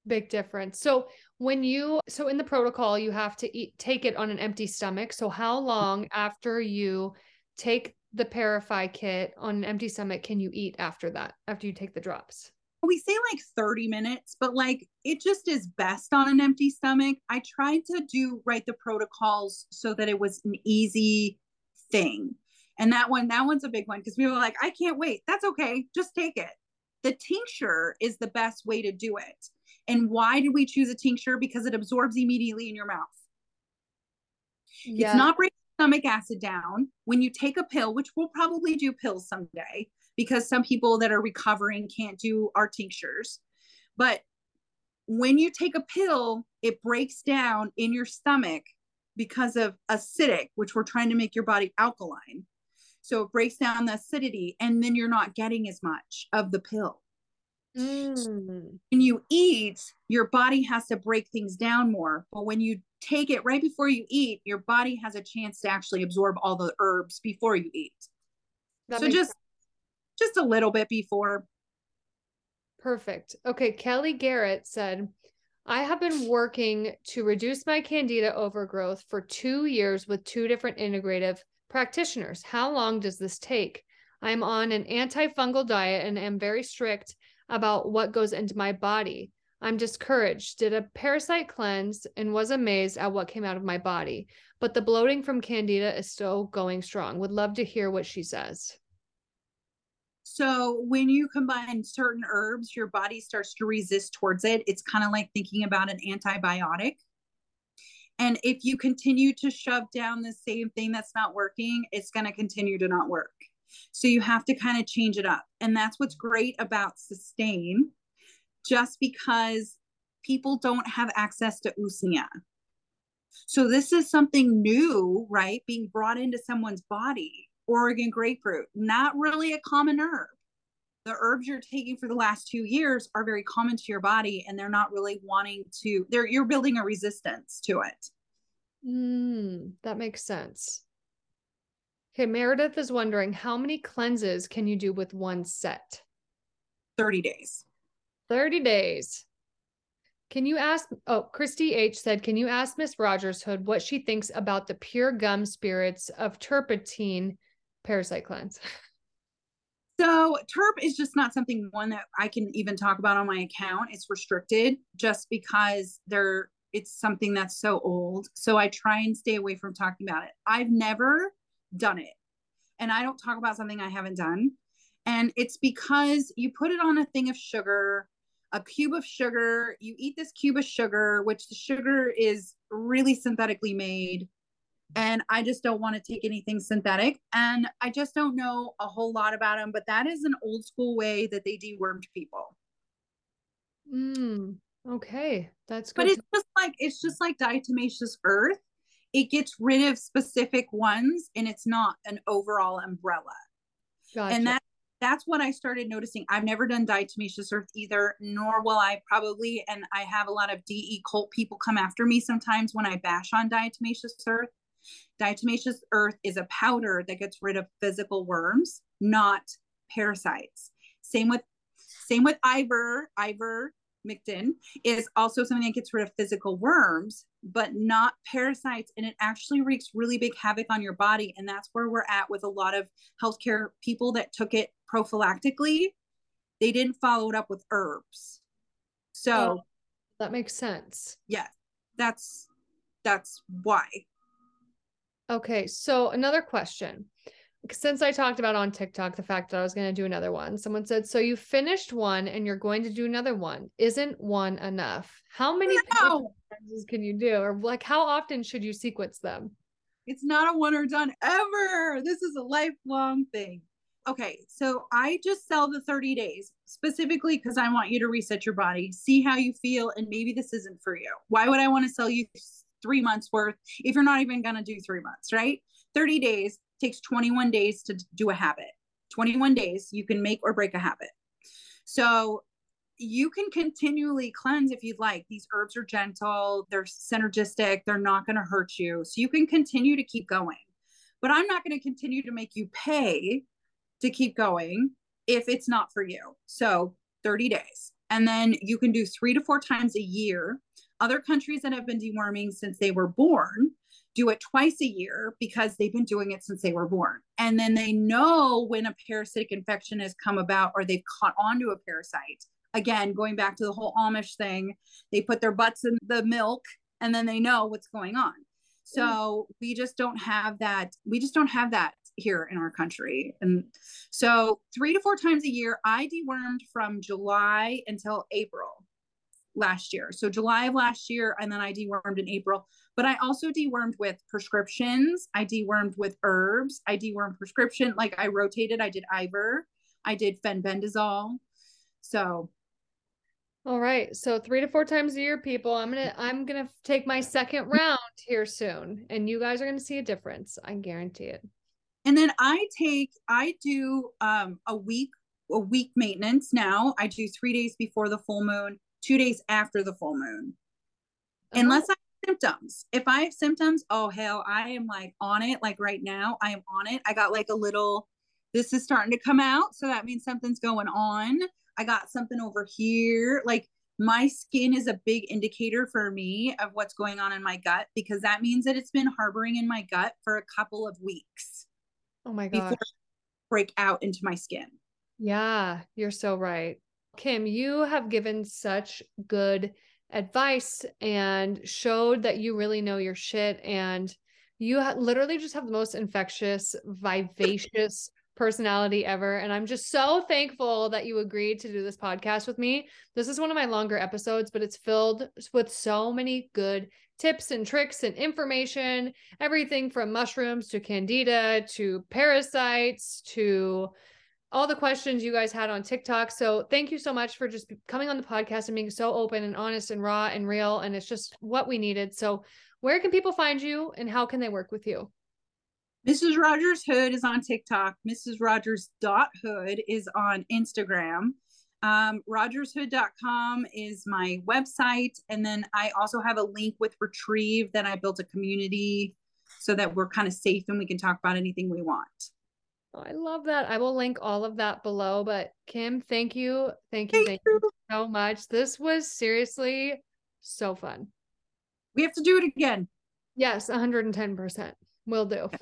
Big difference. So when you so in the protocol you have to eat take it on an empty stomach. So how mm-hmm. long after you take the Parify kit on an empty stomach can you eat after that after you take the drops? We say like 30 minutes but like it just is best on an empty stomach. I tried to do write the protocols so that it was an easy thing. And that one that one's a big one because people are like i can't wait. That's okay. Just take it. The tincture is the best way to do it and why did we choose a tincture? Because it absorbs immediately in your mouth. Yeah. It's not breaking stomach acid down. When you take a pill, which we'll probably do pills someday, because some people that are recovering can't do our tinctures. But when you take a pill, it breaks down in your stomach because of acidic, which we're trying to make your body alkaline. So it breaks down the acidity, and then you're not getting as much of the pill. Mm. When you eat, your body has to break things down more. But when you take it right before you eat, your body has a chance to actually absorb all the herbs before you eat. That so just sense. just a little bit before. Perfect. Okay, Kelly Garrett said, I have been working to reduce my candida overgrowth for 2 years with two different integrative practitioners. How long does this take? I'm on an antifungal diet and am very strict about what goes into my body. I'm discouraged, did a parasite cleanse, and was amazed at what came out of my body. But the bloating from candida is still going strong. Would love to hear what she says. So, when you combine certain herbs, your body starts to resist towards it. It's kind of like thinking about an antibiotic. And if you continue to shove down the same thing that's not working, it's going to continue to not work. So you have to kind of change it up. And that's what's great about sustain, just because people don't have access to usnea. So this is something new, right? Being brought into someone's body. Oregon grape root, not really a common herb. The herbs you're taking for the last two years are very common to your body, and they're not really wanting to. They're you're building a resistance to it. Mm, that makes sense. Okay, Meredith is wondering how many cleanses can you do with one set? 30 days. 30 days. Can you ask? Oh, Christy H said, Can you ask Miss Rogers Hood what she thinks about the pure gum spirits of turpentine parasite cleanse? So, terp is just not something one that I can even talk about on my account. It's restricted just because they're it's something that's so old. So I try and stay away from talking about it. I've never done it. And I don't talk about something I haven't done. And it's because you put it on a thing of sugar, a cube of sugar, you eat this cube of sugar, which the sugar is really synthetically made. And I just don't want to take anything synthetic. And I just don't know a whole lot about them, but that is an old school way that they dewormed people. Mm, Okay, that's good. But it's just like it's just like diatomaceous earth. It gets rid of specific ones and it's not an overall umbrella. Gotcha. And that that's what I started noticing. I've never done diatomaceous earth either, nor will I probably. And I have a lot of DE cult people come after me sometimes when I bash on diatomaceous earth. Diatomaceous earth is a powder that gets rid of physical worms, not parasites. Same with same with Iver, Iver Mectin is also something that gets rid of physical worms, but not parasites. And it actually wreaks really big havoc on your body. And that's where we're at with a lot of healthcare people that took it prophylactically. They didn't follow it up with herbs. So oh, that makes sense. Yeah. That's that's why. Okay. So another question since I talked about on TikTok the fact that I was going to do another one, someone said, So you finished one and you're going to do another one. Isn't one enough? How many no. can you do? Or like, how often should you sequence them? It's not a one or done ever. This is a lifelong thing. Okay. So I just sell the 30 days specifically because I want you to reset your body, see how you feel, and maybe this isn't for you. Why would I want to sell you three months worth if you're not even going to do three months, right? 30 days takes 21 days to do a habit. 21 days, you can make or break a habit. So you can continually cleanse if you'd like. These herbs are gentle, they're synergistic, they're not going to hurt you. So you can continue to keep going. But I'm not going to continue to make you pay to keep going if it's not for you. So 30 days. And then you can do three to four times a year. Other countries that have been deworming since they were born do it twice a year because they've been doing it since they were born. And then they know when a parasitic infection has come about or they've caught onto a parasite. Again, going back to the whole Amish thing, they put their butts in the milk and then they know what's going on. So we just don't have that. We just don't have that here in our country. And so three to four times a year, I dewormed from July until April last year. So July of last year, and then I dewormed in April. But I also dewormed with prescriptions. I dewormed with herbs. I dewormed prescription. Like I rotated. I did Iver. I did fenbendazole. So. All right. So three to four times a year, people. I'm gonna I'm gonna take my second round here soon, and you guys are gonna see a difference. I guarantee it. And then I take I do um a week a week maintenance now. I do three days before the full moon, two days after the full moon. Oh. Unless I symptoms. If I have symptoms, oh hell, I am like on it. Like right now, I am on it. I got like a little, this is starting to come out. So that means something's going on. I got something over here. Like my skin is a big indicator for me of what's going on in my gut because that means that it's been harboring in my gut for a couple of weeks. Oh my god. break out into my skin. Yeah, you're so right. Kim, you have given such good advice and showed that you really know your shit and you ha- literally just have the most infectious vivacious personality ever. And i'm just so thankful that you agreed to do this podcast with me. This is one of my longer episodes but it's filled with so many good tips and tricks and information everything from mushrooms to candida to parasites to all the questions you guys had on TikTok. So thank you so much for just coming on the podcast and being so open and honest and raw and real. And it's just what we needed. So where can people find you and how can they work with you? Mrs. Rogers Hood is on TikTok. Mrs. Rogers Hood is on Instagram. Um, rogershood.com is my website. And then I also have a link with Retrieve that I built a community so that we're kind of safe and we can talk about anything we want. Oh, I love that. I will link all of that below. But Kim, thank you. Thank you. Thank, thank you. you so much. This was seriously so fun. We have to do it again. Yes, 110%. Will do.